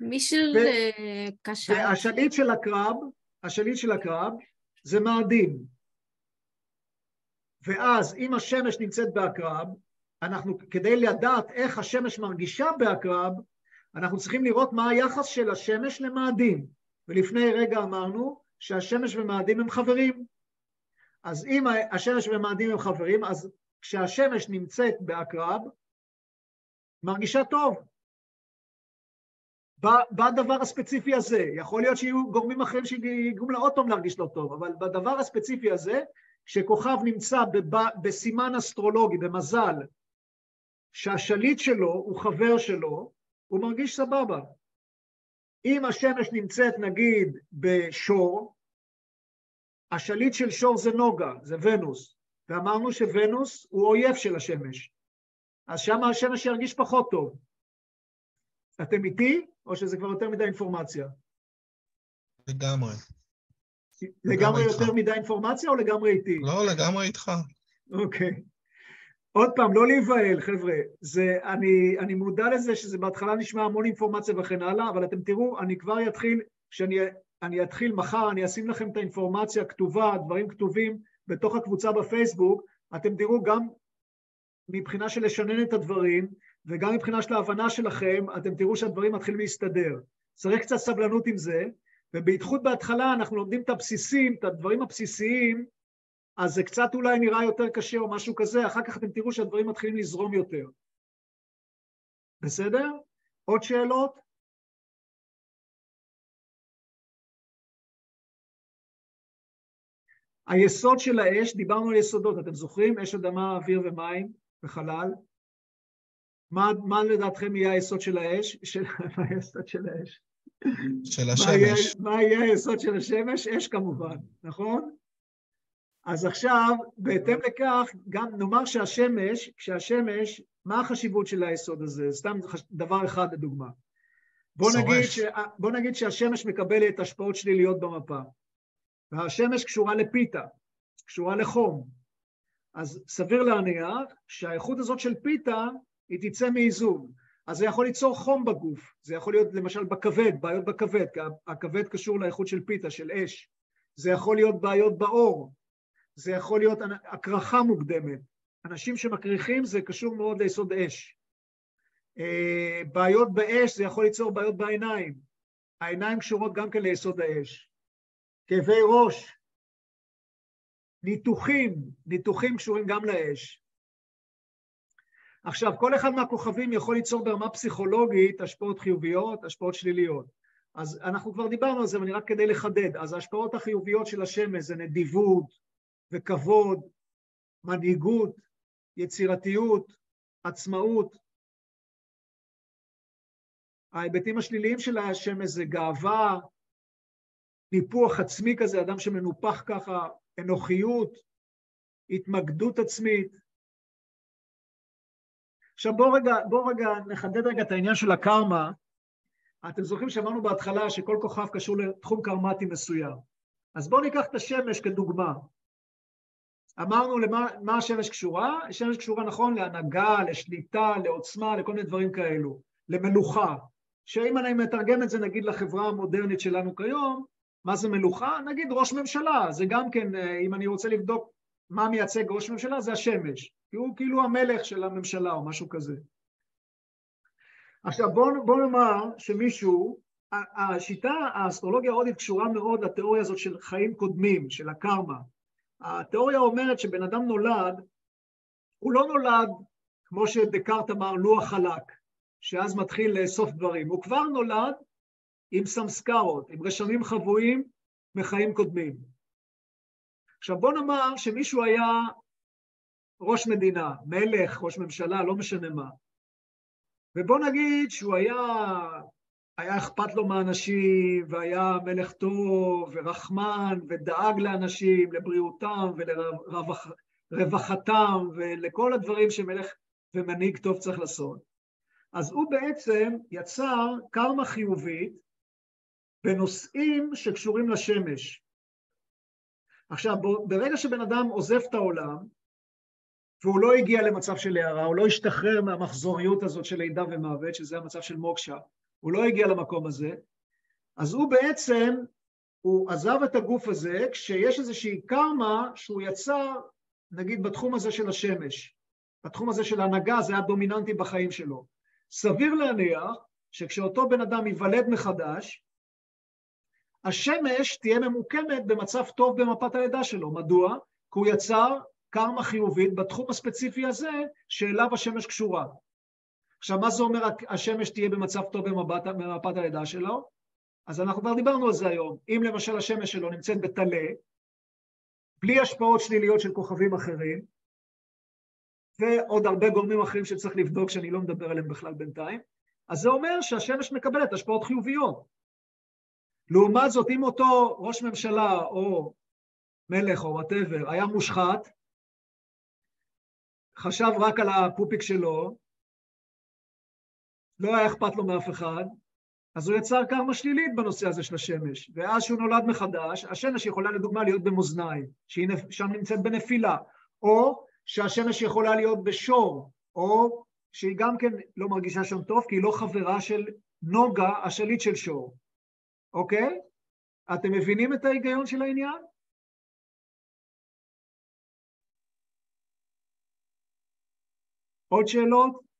מי של ו- אה, קשר? והשליט של הקרב, השליט של הקרב זה מאדים. ואז אם השמש נמצאת בעקרב, אנחנו, כדי לדעת איך השמש מרגישה בעקרב, אנחנו צריכים לראות מה היחס של השמש למאדים. ולפני רגע אמרנו שהשמש ומאדים הם חברים. אז אם השמש ומאדים הם חברים, אז כשהשמש נמצאת בעקרב, מרגישה טוב. בדבר הספציפי הזה, יכול להיות שיהיו גורמים אחרים שיגרום לה עוד פעם להרגיש לא טוב, אבל בדבר הספציפי הזה, כשכוכב נמצא בסימן אסטרולוגי, במזל, שהשליט שלו הוא חבר שלו, הוא מרגיש סבבה. אם השמש נמצאת נגיד בשור, השליט של שור זה נוגה, זה ונוס, ואמרנו שוונוס הוא אויב של השמש, אז שם השמש ירגיש פחות טוב. אתם איתי, או שזה כבר יותר מדי אינפורמציה? לגמרי. לגמרי יותר מדי אינפורמציה או לגמרי איתי? לא, לגמרי איתך. אוקיי. עוד פעם, לא להיבהל, חבר'ה. זה, אני, אני מודע לזה שזה בהתחלה נשמע המון אינפורמציה וכן הלאה, אבל אתם תראו, אני כבר אתחיל, כשאני אני אתחיל מחר, אני אשים לכם את האינפורמציה הכתובה, דברים כתובים בתוך הקבוצה בפייסבוק, אתם תראו גם מבחינה של לשנן את הדברים, וגם מבחינה של ההבנה שלכם, אתם תראו שהדברים מתחילים להסתדר. צריך קצת סבלנות עם זה, ובייחוד בהתחלה אנחנו לומדים את הבסיסים, את הדברים הבסיסיים, אז זה קצת אולי נראה יותר קשה או משהו כזה, אחר כך אתם תראו שהדברים מתחילים לזרום יותר. בסדר? עוד שאלות? היסוד של האש, דיברנו על יסודות, אתם זוכרים? אש, אדמה, אוויר ומים וחלל. מה, מה לדעתכם יהיה היסוד של האש? של, <laughs> מה היסוד של האש? של השמש. מה יהיה היסוד של השמש? אש כמובן, נכון? אז עכשיו, בהתאם לכך, גם נאמר שהשמש, כשהשמש, מה החשיבות של היסוד הזה? סתם דבר אחד לדוגמה. בוא נגיד, ש, בוא נגיד שהשמש מקבלת השפעות שליליות במפה, והשמש קשורה לפיתה, קשורה לחום. אז סביר להניח שהאיכות הזאת של פיתה, היא תצא מאיזון. אז זה יכול ליצור חום בגוף, זה יכול להיות למשל בכבד, בעיות בכבד, כי הכבד קשור לאיכות של פיתה, של אש. זה יכול להיות בעיות בעור, זה יכול להיות הקרחה מוקדמת. אנשים שמקריחים זה קשור מאוד ליסוד אש. אה, בעיות באש זה יכול ליצור בעיות בעיניים. העיניים קשורות גם כן ליסוד האש. כאבי ראש, ניתוחים, ניתוחים קשורים גם לאש. עכשיו, כל אחד מהכוכבים יכול ליצור ברמה פסיכולוגית השפעות חיוביות, השפעות שליליות. אז אנחנו כבר דיברנו על זה, ואני רק כדי לחדד. אז ההשפעות החיוביות של השמש זה נדיבות וכבוד, מנהיגות, יצירתיות, עצמאות. ההיבטים השליליים של השמש זה גאווה, ניפוח עצמי כזה, אדם שמנופח ככה, אנוכיות, התמקדות עצמית. עכשיו בואו רגע, בוא רגע נחדד רגע את העניין של הקרמה. אתם זוכרים שאמרנו בהתחלה שכל כוכב קשור לתחום קרמטי מסוים. אז בואו ניקח את השמש כדוגמה. אמרנו למה השמש קשורה? השמש קשורה נכון להנהגה, לשליטה, לעוצמה, לכל מיני דברים כאלו, למלוכה. שאם אני מתרגם את זה נגיד לחברה המודרנית שלנו כיום, מה זה מלוכה? נגיד ראש ממשלה, זה גם כן, אה, אם אני רוצה לבדוק מה מייצג ראש ממשלה, זה השמש, כי הוא כאילו המלך של הממשלה או משהו כזה. עכשיו בואו בוא נאמר שמישהו, השיטה, האסטרולוגיה ההודית קשורה מאוד לתיאוריה הזאת של חיים קודמים, של הקרמה. התיאוריה אומרת שבן אדם נולד, הוא לא נולד, כמו שדקארט אמר, לוח חלק, שאז מתחיל לאסוף דברים, הוא כבר נולד עם סמסקרות, עם רשמים חבויים מחיים קודמים. עכשיו בוא נאמר שמישהו היה ראש מדינה, מלך, ראש ממשלה, לא משנה מה, ובוא נגיד שהוא היה, היה אכפת לו מאנשים, והיה מלך טוב, ורחמן, ודאג לאנשים, לבריאותם ולרווחתם, ולכל הדברים שמלך ומנהיג טוב צריך לעשות. אז הוא בעצם יצר קרמה חיובית בנושאים שקשורים לשמש. עכשיו, ברגע שבן אדם עוזב את העולם, והוא לא הגיע למצב של הערה, הוא לא השתחרר מהמחזוריות הזאת של לידה ומוות, שזה המצב של מוקשה, הוא לא הגיע למקום הזה, אז הוא בעצם, הוא עזב את הגוף הזה כשיש איזושהי קרמה שהוא יצר, נגיד בתחום הזה של השמש, בתחום הזה של ההנהגה, זה היה דומיננטי בחיים שלו. סביר להניח שכשאותו בן אדם ייוולד מחדש, השמש תהיה ממוקמת במצב טוב במפת הלידה שלו. מדוע? כי הוא יצר קרמה חיובית בתחום הספציפי הזה שאליו השמש קשורה. עכשיו, מה זה אומר השמש תהיה במצב טוב במפת, הלידה שלו? אז אנחנו כבר דיברנו על זה היום. אם למשל השמש שלו נמצאת בטלה, בלי השפעות שליליות של כוכבים אחרים, ועוד הרבה גורמים אחרים שצריך לבדוק שאני לא מדבר עליהם בכלל בינתיים, אז זה אומר שהשמש מקבלת השפעות חיוביות. לעומת זאת, אם אותו ראש ממשלה או מלך או whatever היה מושחת, חשב רק על הפופיק שלו, לא היה אכפת לו מאף אחד, אז הוא יצר קרמה שלילית בנושא הזה של השמש. ואז שהוא נולד מחדש, השמש יכולה לדוגמה להיות במאזניים, שהיא שם נמצאת בנפילה, או שהשמש יכולה להיות בשור, או שהיא גם כן לא מרגישה שם טוב, כי היא לא חברה של נוגה, השליט של שור. אוקיי? אתם מבינים את ההיגיון של העניין? עוד שאלות?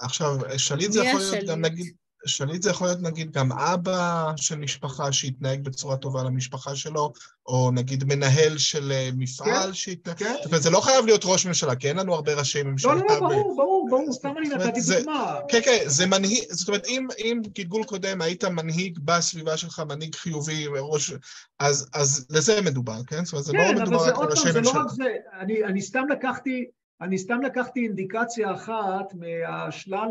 עכשיו, שליט זה יכול להיות גם נגיד... שליט זה יכול להיות נגיד גם אבא של משפחה שהתנהג בצורה טובה למשפחה שלו, או נגיד מנהל של אה, מפעל כן, שהתנהג... כן. זאת אומרת, זה לא חייב להיות ראש ממשלה, כי אין לנו הרבה ראשי ממשלה. לא, לא, לא, ברור, ברור, ברור, סתם אני נתתי זה- דוגמה. כן, כן, זה מנהיג, זאת אומרת, אם, אם גלגול קודם היית מנהיג בסביבה שלך, מנהיג חיובי, ראש, אז, אז לזה מדובר, כן? זאת אומרת, זה כן, לא אבל מדובר זה רק על עוד ראשי פעם, זה לא ממשלה. רק זה. אני, אני סתם לקחתי, אני סתם לקחתי אינדיקציה אחת מהשלל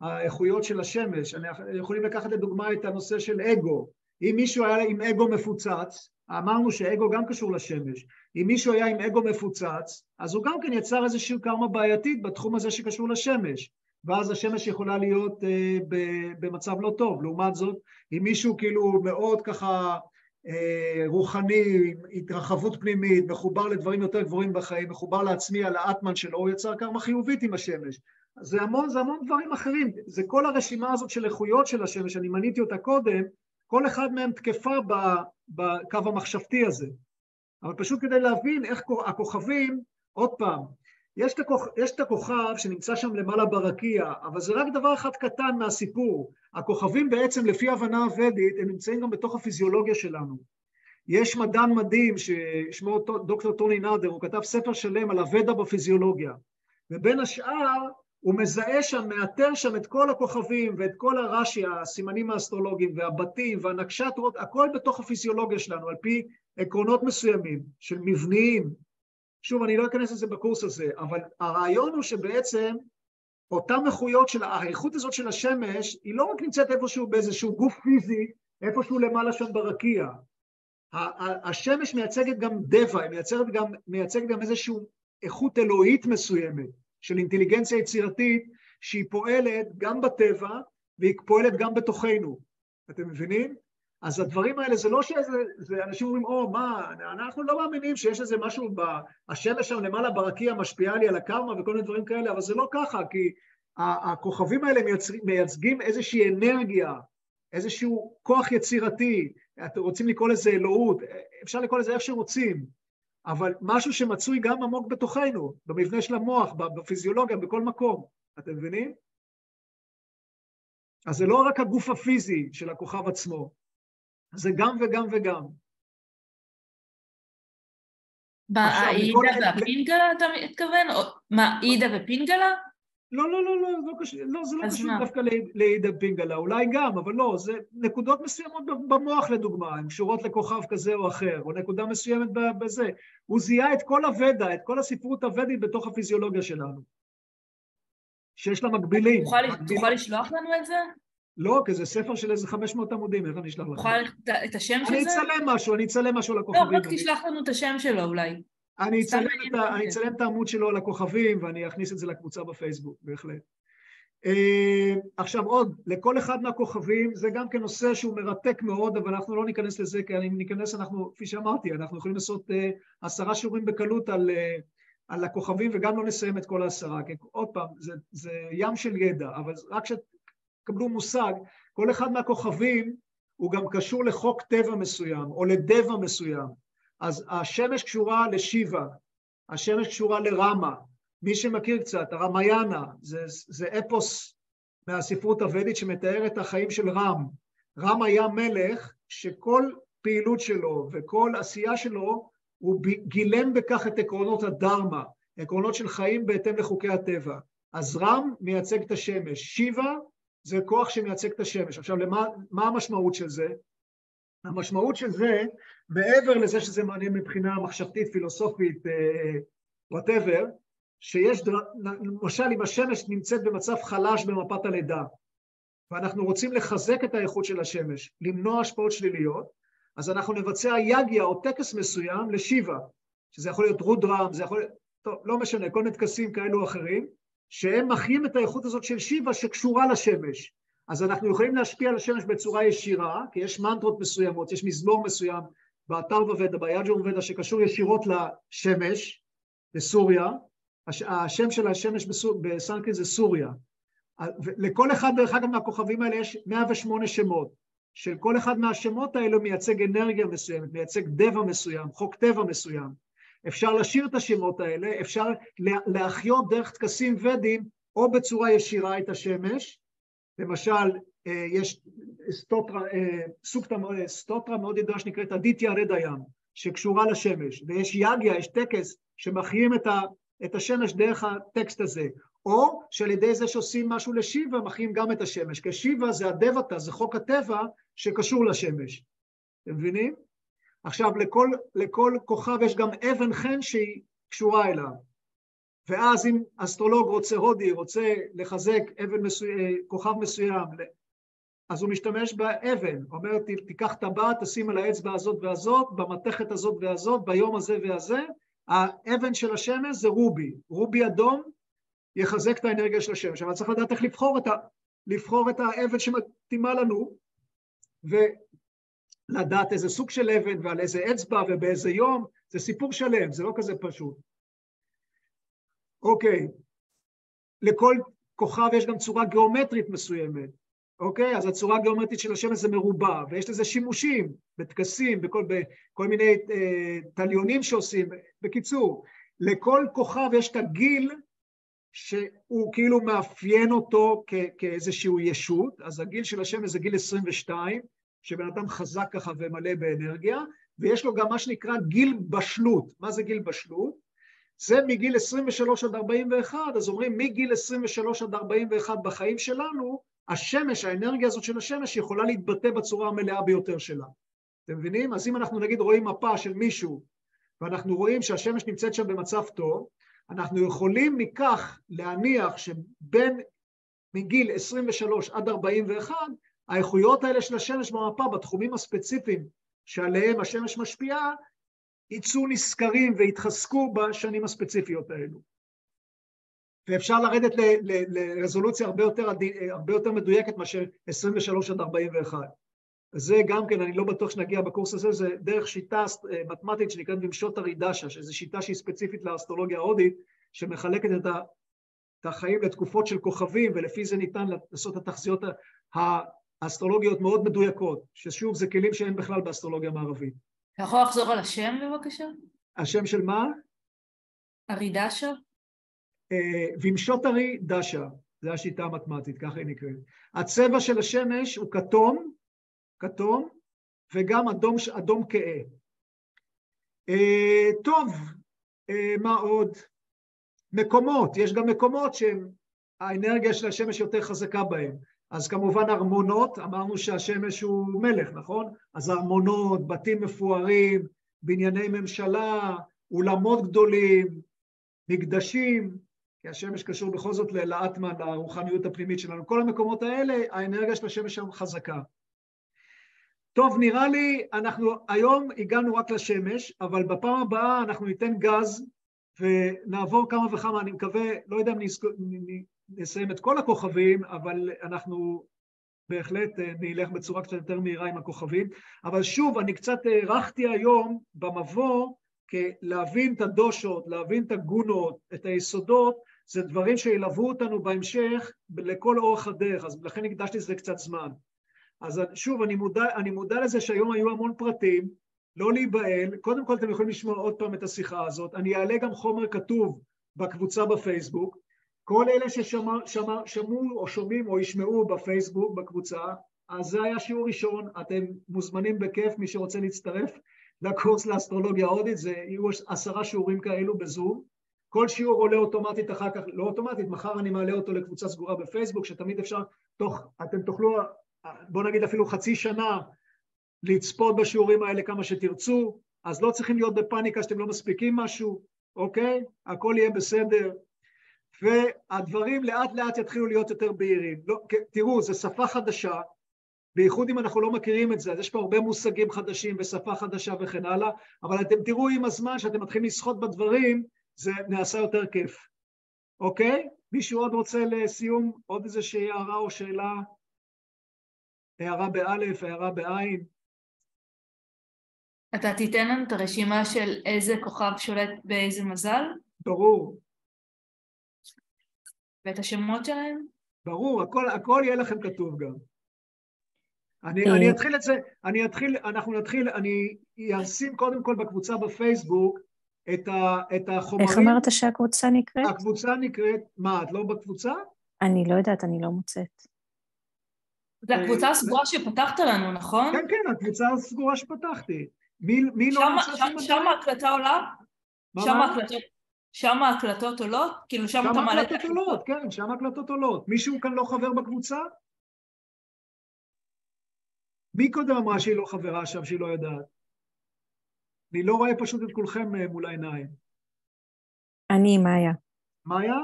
האיכויות של השמש. אני יכולים לקחת לדוגמה את הנושא של אגו. אם מישהו היה עם אגו מפוצץ, אמרנו שאגו גם קשור לשמש. אם מישהו היה עם אגו מפוצץ, אז הוא גם כן יצר איזושהי קרמה בעייתית בתחום הזה שקשור לשמש. ואז השמש יכולה להיות אה, במצב לא טוב. לעומת זאת, אם מישהו כאילו מאוד ככה רוחני, עם התרחבות פנימית, מחובר לדברים יותר גבוהים בחיים, מחובר לעצמי, על האטמן שלו, הוא יצר קרמה חיובית עם השמש. זה המון, זה המון דברים אחרים. זה כל הרשימה הזאת של איכויות של השמש, אני מניתי אותה קודם, כל אחד מהם תקפה בקו המחשבתי הזה. אבל פשוט כדי להבין איך כו- הכוכבים, עוד פעם, יש את, הכוכ... יש את הכוכב שנמצא שם למעלה ברקיע, אבל זה רק דבר אחד קטן מהסיפור. הכוכבים בעצם, לפי הבנה הוודית, הם נמצאים גם בתוך הפיזיולוגיה שלנו. יש מדען מדהים ששמו דוקטור טוני נאדר, הוא כתב ספר שלם על הוודע בפיזיולוגיה. ובין השאר, הוא מזהה שם, מאתר שם את כל הכוכבים ואת כל הרש"י, הסימנים האסטרולוגיים והבתים והנקשטרות, הכל בתוך הפיזיולוגיה שלנו, על פי עקרונות מסוימים של מבניים. שוב, אני לא אכנס לזה בקורס הזה, אבל הרעיון הוא שבעצם אותן איכויות של, האיכות הזאת של השמש, היא לא רק נמצאת איפשהו באיזשהו גוף פיזי, איפשהו למעלה שם ברקיע. השמש מייצגת גם דבע, היא מייצגת גם, מייצגת גם איזושהי איכות אלוהית מסוימת של אינטליגנציה יצירתית, שהיא פועלת גם בטבע והיא פועלת גם בתוכנו. אתם מבינים? אז הדברים האלה, זה לא שאיזה, זה אנשים אומרים, או, מה, אנחנו לא מאמינים שיש איזה משהו, ב, השמש שם למעלה ברקיע משפיעה לי על הקרמה וכל מיני דברים כאלה, אבל זה לא ככה, כי הכוכבים האלה מייצרים, מייצגים איזושהי אנרגיה, איזשהו כוח יצירתי, אתם רוצים לקרוא לזה אלוהות, אפשר לקרוא לזה איך שרוצים, אבל משהו שמצוי גם עמוק בתוכנו, במבנה של המוח, בפיזיולוגיה, בכל מקום, אתם מבינים? אז זה לא רק הגוף הפיזי של הכוכב עצמו, זה גם וגם וגם. מכל- באידה והפינגלה אתה מתכוון? מה, אידה ופינגלה? לא, לא, לא, לא, לא, קשור, לא זה לא קשור? דווקא לעידה פינגלה, אולי גם, אבל לא, זה נקודות מסוימות במוח לדוגמה, הן קשורות לכוכב כזה או אחר, או נקודה מסוימת בזה. הוא זיהה את כל הוודא, את כל הספרות הוודית בתוך הפיזיולוגיה שלנו, שיש לה מקבילים. תוכל לשלוח לנו את זה? לא, כי זה ספר של איזה 500 עמודים, איך אני אשלח לך? תוכל את- השם של אני זה? אצלם משהו, אני אצלם משהו על לא, הכוכבים. רק תשלח לנו את השם שלו אולי. אני אצלם, את. אני העמוד שלו על הכוכבים ואני אכניס את זה לקבוצה בפייסבוק, בהחלט. Uh, עכשיו עוד, לכל אחד מהכוכבים, זה גם כן נושא שהוא מרתק מאוד, אבל אנחנו לא ניכנס לזה, כי אם ניכנס, אנחנו, כפי שאמרתי, אנחנו יכולים לעשות uh, עשרה שיעורים בקלות על, uh, על הכוכבים, וגם לא נסיים את כל העשרה, כי עוד פעם, זה, זה ים של ידע, אבל רק שתקבלו מושג, כל אחד מהכוכבים הוא גם קשור לחוק טבע מסוים, או לדבע מסוים. אז השמש קשורה לשיבה, השמש קשורה לרמה. מי שמכיר קצת, הרמיאנה, זה, זה אפוס מהספרות הוודית שמתאר את החיים של רם. רם היה מלך שכל פעילות שלו וכל עשייה שלו, הוא גילם בכך את עקרונות הדרמה, עקרונות של חיים בהתאם לחוקי הטבע. אז רם מייצג את השמש, שיבה זה כוח שמייצג את השמש. עכשיו, למה, מה המשמעות של זה? המשמעות של זה, מעבר לזה שזה מעניין מבחינה מחשבתית, פילוסופית, whatever, שיש, למשל אם השמש נמצאת במצב חלש במפת הלידה, ואנחנו רוצים לחזק את האיכות של השמש, למנוע השפעות שליליות, אז אנחנו נבצע יגיה או טקס מסוים לשיבה, שזה יכול להיות רודרם, זה יכול להיות, טוב, לא משנה, כל מיני טקסים כאלו או אחרים, שהם מחיים את האיכות הזאת של שיבה שקשורה לשמש. אז אנחנו יכולים להשפיע על השמש בצורה ישירה, כי יש מנטרות מסוימות, יש מזמור מסוים באתר ווודה, ביאג'ור ווודה, שקשור ישירות לשמש, בסוריה, השם של השמש בסנקריט זה סוריה. לכל אחד, דרך אגב, מהכוכבים האלה יש 108 שמות. של כל אחד מהשמות האלו מייצג אנרגיה מסוימת, מייצג דבע מסוים, חוק טבע מסוים. אפשר לשיר את השמות האלה, אפשר להחיות דרך טקסים ודיים או בצורה ישירה את השמש. למשל, יש סטוטרה, סוקטה, סטוטרה מאוד ידועה שנקראת אדיטיה רד הים, שקשורה לשמש, ויש יגיה, יש טקס שמחיים את, ה, את השמש דרך הטקסט הזה, או שעל ידי זה שעושים משהו לשיבה, מחיים גם את השמש, כי שיבה זה הדבתה, זה חוק הטבע שקשור לשמש. אתם מבינים? עכשיו, לכל, לכל כוכב יש גם אבן חן שהיא קשורה אליו. ואז אם אסטרולוג רוצה, הודי, רוצה לחזק אבן מסוים, כוכב מסוים, אז הוא משתמש באבן, אומר, תיקח טבעת, תשים על האצבע הזאת והזאת, במתכת הזאת והזאת, ביום הזה והזה, האבן של השמש זה רובי, רובי אדום יחזק את האנרגיה של השמש, אבל צריך לדעת איך לבחור את, ה, לבחור את האבן שמתאימה לנו, ולדעת איזה סוג של אבן ועל איזה אצבע ובאיזה יום, זה סיפור שלם, זה לא כזה פשוט. אוקיי, לכל כוכב יש גם צורה גיאומטרית מסוימת, אוקיי? אז הצורה הגיאומטרית של השמש זה מרובע, ויש לזה שימושים בטקסים, בכל, בכל מיני אה, תליונים שעושים. בקיצור, לכל כוכב יש את הגיל שהוא כאילו מאפיין אותו כ- כאיזשהו ישות, אז הגיל של השמש זה גיל 22, שבן אדם חזק ככה ומלא באנרגיה, ויש לו גם מה שנקרא גיל בשלות. מה זה גיל בשלות? זה מגיל 23 עד 41, אז אומרים מגיל 23 עד 41 בחיים שלנו, השמש, האנרגיה הזאת של השמש יכולה להתבטא בצורה המלאה ביותר שלה. אתם מבינים? אז אם אנחנו נגיד רואים מפה של מישהו, ואנחנו רואים שהשמש נמצאת שם במצב טוב, אנחנו יכולים מכך להניח שבין מגיל 23 עד 41, האיכויות האלה של השמש במפה בתחומים הספציפיים שעליהם השמש משפיעה, יצאו נשכרים והתחזקו בשנים הספציפיות האלו. ואפשר לרדת לרזולוציה הרבה יותר, הרבה יותר מדויקת מאשר 23 עד 41. זה גם כן, אני לא בטוח שנגיע בקורס הזה, זה דרך שיטה מתמטית שנקראת במשות הרידשה, שזו שיטה שהיא ספציפית לאסטרולוגיה ההודית, שמחלקת את החיים לתקופות של כוכבים, ולפי זה ניתן לעשות את התחזיות האסטרולוגיות מאוד מדויקות, ששוב, זה כלים שאין בכלל באסטרולוגיה המערבית. אתה יכול לחזור על השם בבקשה? השם של מה? ארידשה? וימשוטרי דשה, זו השיטה המתמטית, ככה היא נקראת. הצבע של השמש הוא כתום, כתום, וגם אדום, אדום כהה. טוב, מה עוד? מקומות, יש גם מקומות שהאנרגיה של השמש יותר חזקה בהם. אז כמובן ארמונות, אמרנו שהשמש הוא מלך, נכון? אז ארמונות, בתים מפוארים, בנייני ממשלה, אולמות גדולים, מקדשים, כי השמש קשור בכל זאת לאטמן, לרוחניות הפנימית שלנו. כל המקומות האלה, האנרגיה של השמש שם חזקה. טוב, נראה לי, אנחנו היום הגענו רק לשמש, אבל בפעם הבאה אנחנו ניתן גז ונעבור כמה וכמה, אני מקווה, לא יודע אם נסיים את כל הכוכבים, אבל אנחנו בהחלט נלך בצורה קצת יותר מהירה עם הכוכבים. אבל שוב, אני קצת הארכתי היום במבוא, להבין את הדושות, להבין את הגונות, את היסודות, זה דברים שילוו אותנו בהמשך לכל אורך הדרך, אז לכן הקדשתי לזה קצת זמן. אז שוב, אני מודע, אני מודע לזה שהיום היו המון פרטים, לא להיבהל, קודם כל אתם יכולים לשמוע עוד פעם את השיחה הזאת, אני אעלה גם חומר כתוב בקבוצה בפייסבוק, כל אלה ששמעו או שומעים או ישמעו בפייסבוק, בקבוצה, אז זה היה שיעור ראשון, אתם מוזמנים בכיף, מי שרוצה להצטרף לקורס לאסטרולוגיה הודית, זה יהיו עשרה שיעורים כאלו בזום. כל שיעור עולה אוטומטית אחר כך, לא אוטומטית, מחר אני מעלה אותו לקבוצה סגורה בפייסבוק, שתמיד אפשר, תוך, אתם תוכלו, בוא נגיד אפילו חצי שנה, לצפות בשיעורים האלה כמה שתרצו, אז לא צריכים להיות בפאניקה שאתם לא מספיקים משהו, אוקיי? הכל יהיה בסדר. והדברים לאט לאט יתחילו להיות יותר בהירים. לא, תראו, זו שפה חדשה, בייחוד אם אנחנו לא מכירים את זה, אז יש פה הרבה מושגים חדשים ושפה חדשה וכן הלאה, אבל אתם תראו עם הזמן שאתם מתחילים לשחות בדברים, זה נעשה יותר כיף, אוקיי? מישהו עוד רוצה לסיום עוד איזושהי הערה או שאלה? הערה באלף, הערה בעין? אתה תיתן לנו את הרשימה של איזה כוכב שולט באיזה מזל? ברור. ואת השמות שלהם? ברור, הכל, הכל יהיה לכם כתוב גם. אני, אה. אני אתחיל את זה, אני אתחיל, אנחנו נתחיל, אני אשים קודם כל בקבוצה בפייסבוק את, ה, את החומרים. איך אמרת שהקבוצה נקראת? הקבוצה נקראת, מה, את לא בקבוצה? אני לא יודעת, אני לא מוצאת. זה הקבוצה הסגורה שפתחת לנו, נכון? כן, כן, הקבוצה הסגורה שפתחתי. מי, מי לא שם- נמצא שם- שם? שם ההקלטה עולה? מה, שם? ההקלטות- שם ההקלטות עולות? כאילו שם אתה מעלה את הקלטות עולות, כן, שם הקלטות עולות. מישהו כאן לא חבר בקבוצה? מי קודם אמרה שהיא לא חברה שם, שהיא לא יודעת? אני לא רואה פשוט את כולכם אה, מול העיניים. אני, מאיה. מאיה?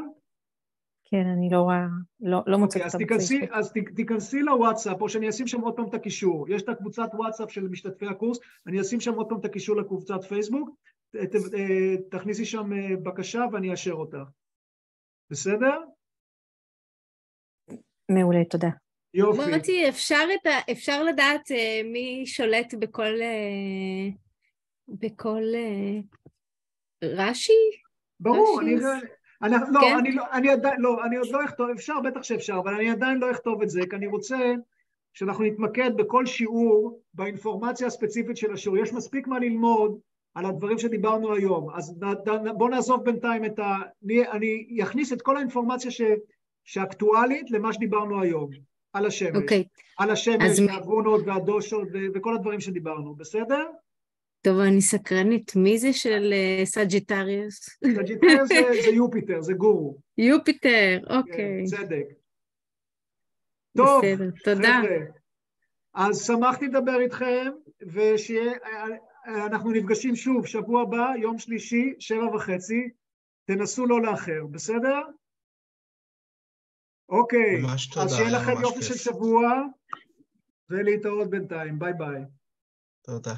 כן, אני לא רואה, לא, לא מוצאת אוקיי, אז אותה תיכנסי, בפייסבוק. אז תיכנסי לוואטסאפ, או שאני אשים שם עוד פעם את הקישור. יש את הקבוצת וואטסאפ של משתתפי הקורס, אני אשים שם עוד פעם את הקישור לקבוצת פייסבוק, תכניסי שם אה, בקשה ואני אאשר אותך. בסדר? מעולה, תודה. יופי. מוטי, אפשר, את ה... אפשר לדעת אה, מי שולט בכל... אה, בכל... אה, רש"י? ברור, רש"י? אני... אני, לא, כן? אני, לא, אני עדיין, לא, אני עוד לא אכתוב, אפשר, בטח שאפשר, אבל אני עדיין לא אכתוב את זה, כי אני רוצה שאנחנו נתמקד בכל שיעור באינפורמציה הספציפית של השיעור. יש מספיק מה ללמוד על הדברים שדיברנו היום, אז בואו נעזוב בינתיים את ה... אני, אני אכניס את כל האינפורמציה ש, שאקטואלית למה שדיברנו היום, על השמש. אוקיי. על השמש, והגונות והדושות ו- וכל הדברים שדיברנו, בסדר? טוב, אני סקרנית. מי זה של אה, Sagittarius? Sagittar זה, <laughs> זה יופיטר, זה גורו. יופיטר, כן, אוקיי. צדק. טוב, בסדר, תודה. חבר'ה, אז שמחתי לדבר איתכם, ושיהיה, אנחנו נפגשים שוב שבוע הבא, יום שלישי, שבע וחצי, תנסו לא לאחר, בסדר? אוקיי, אז שיהיה היה לכם יופי. של שבוע, ולהתראות בינתיים, ביי ביי. תודה.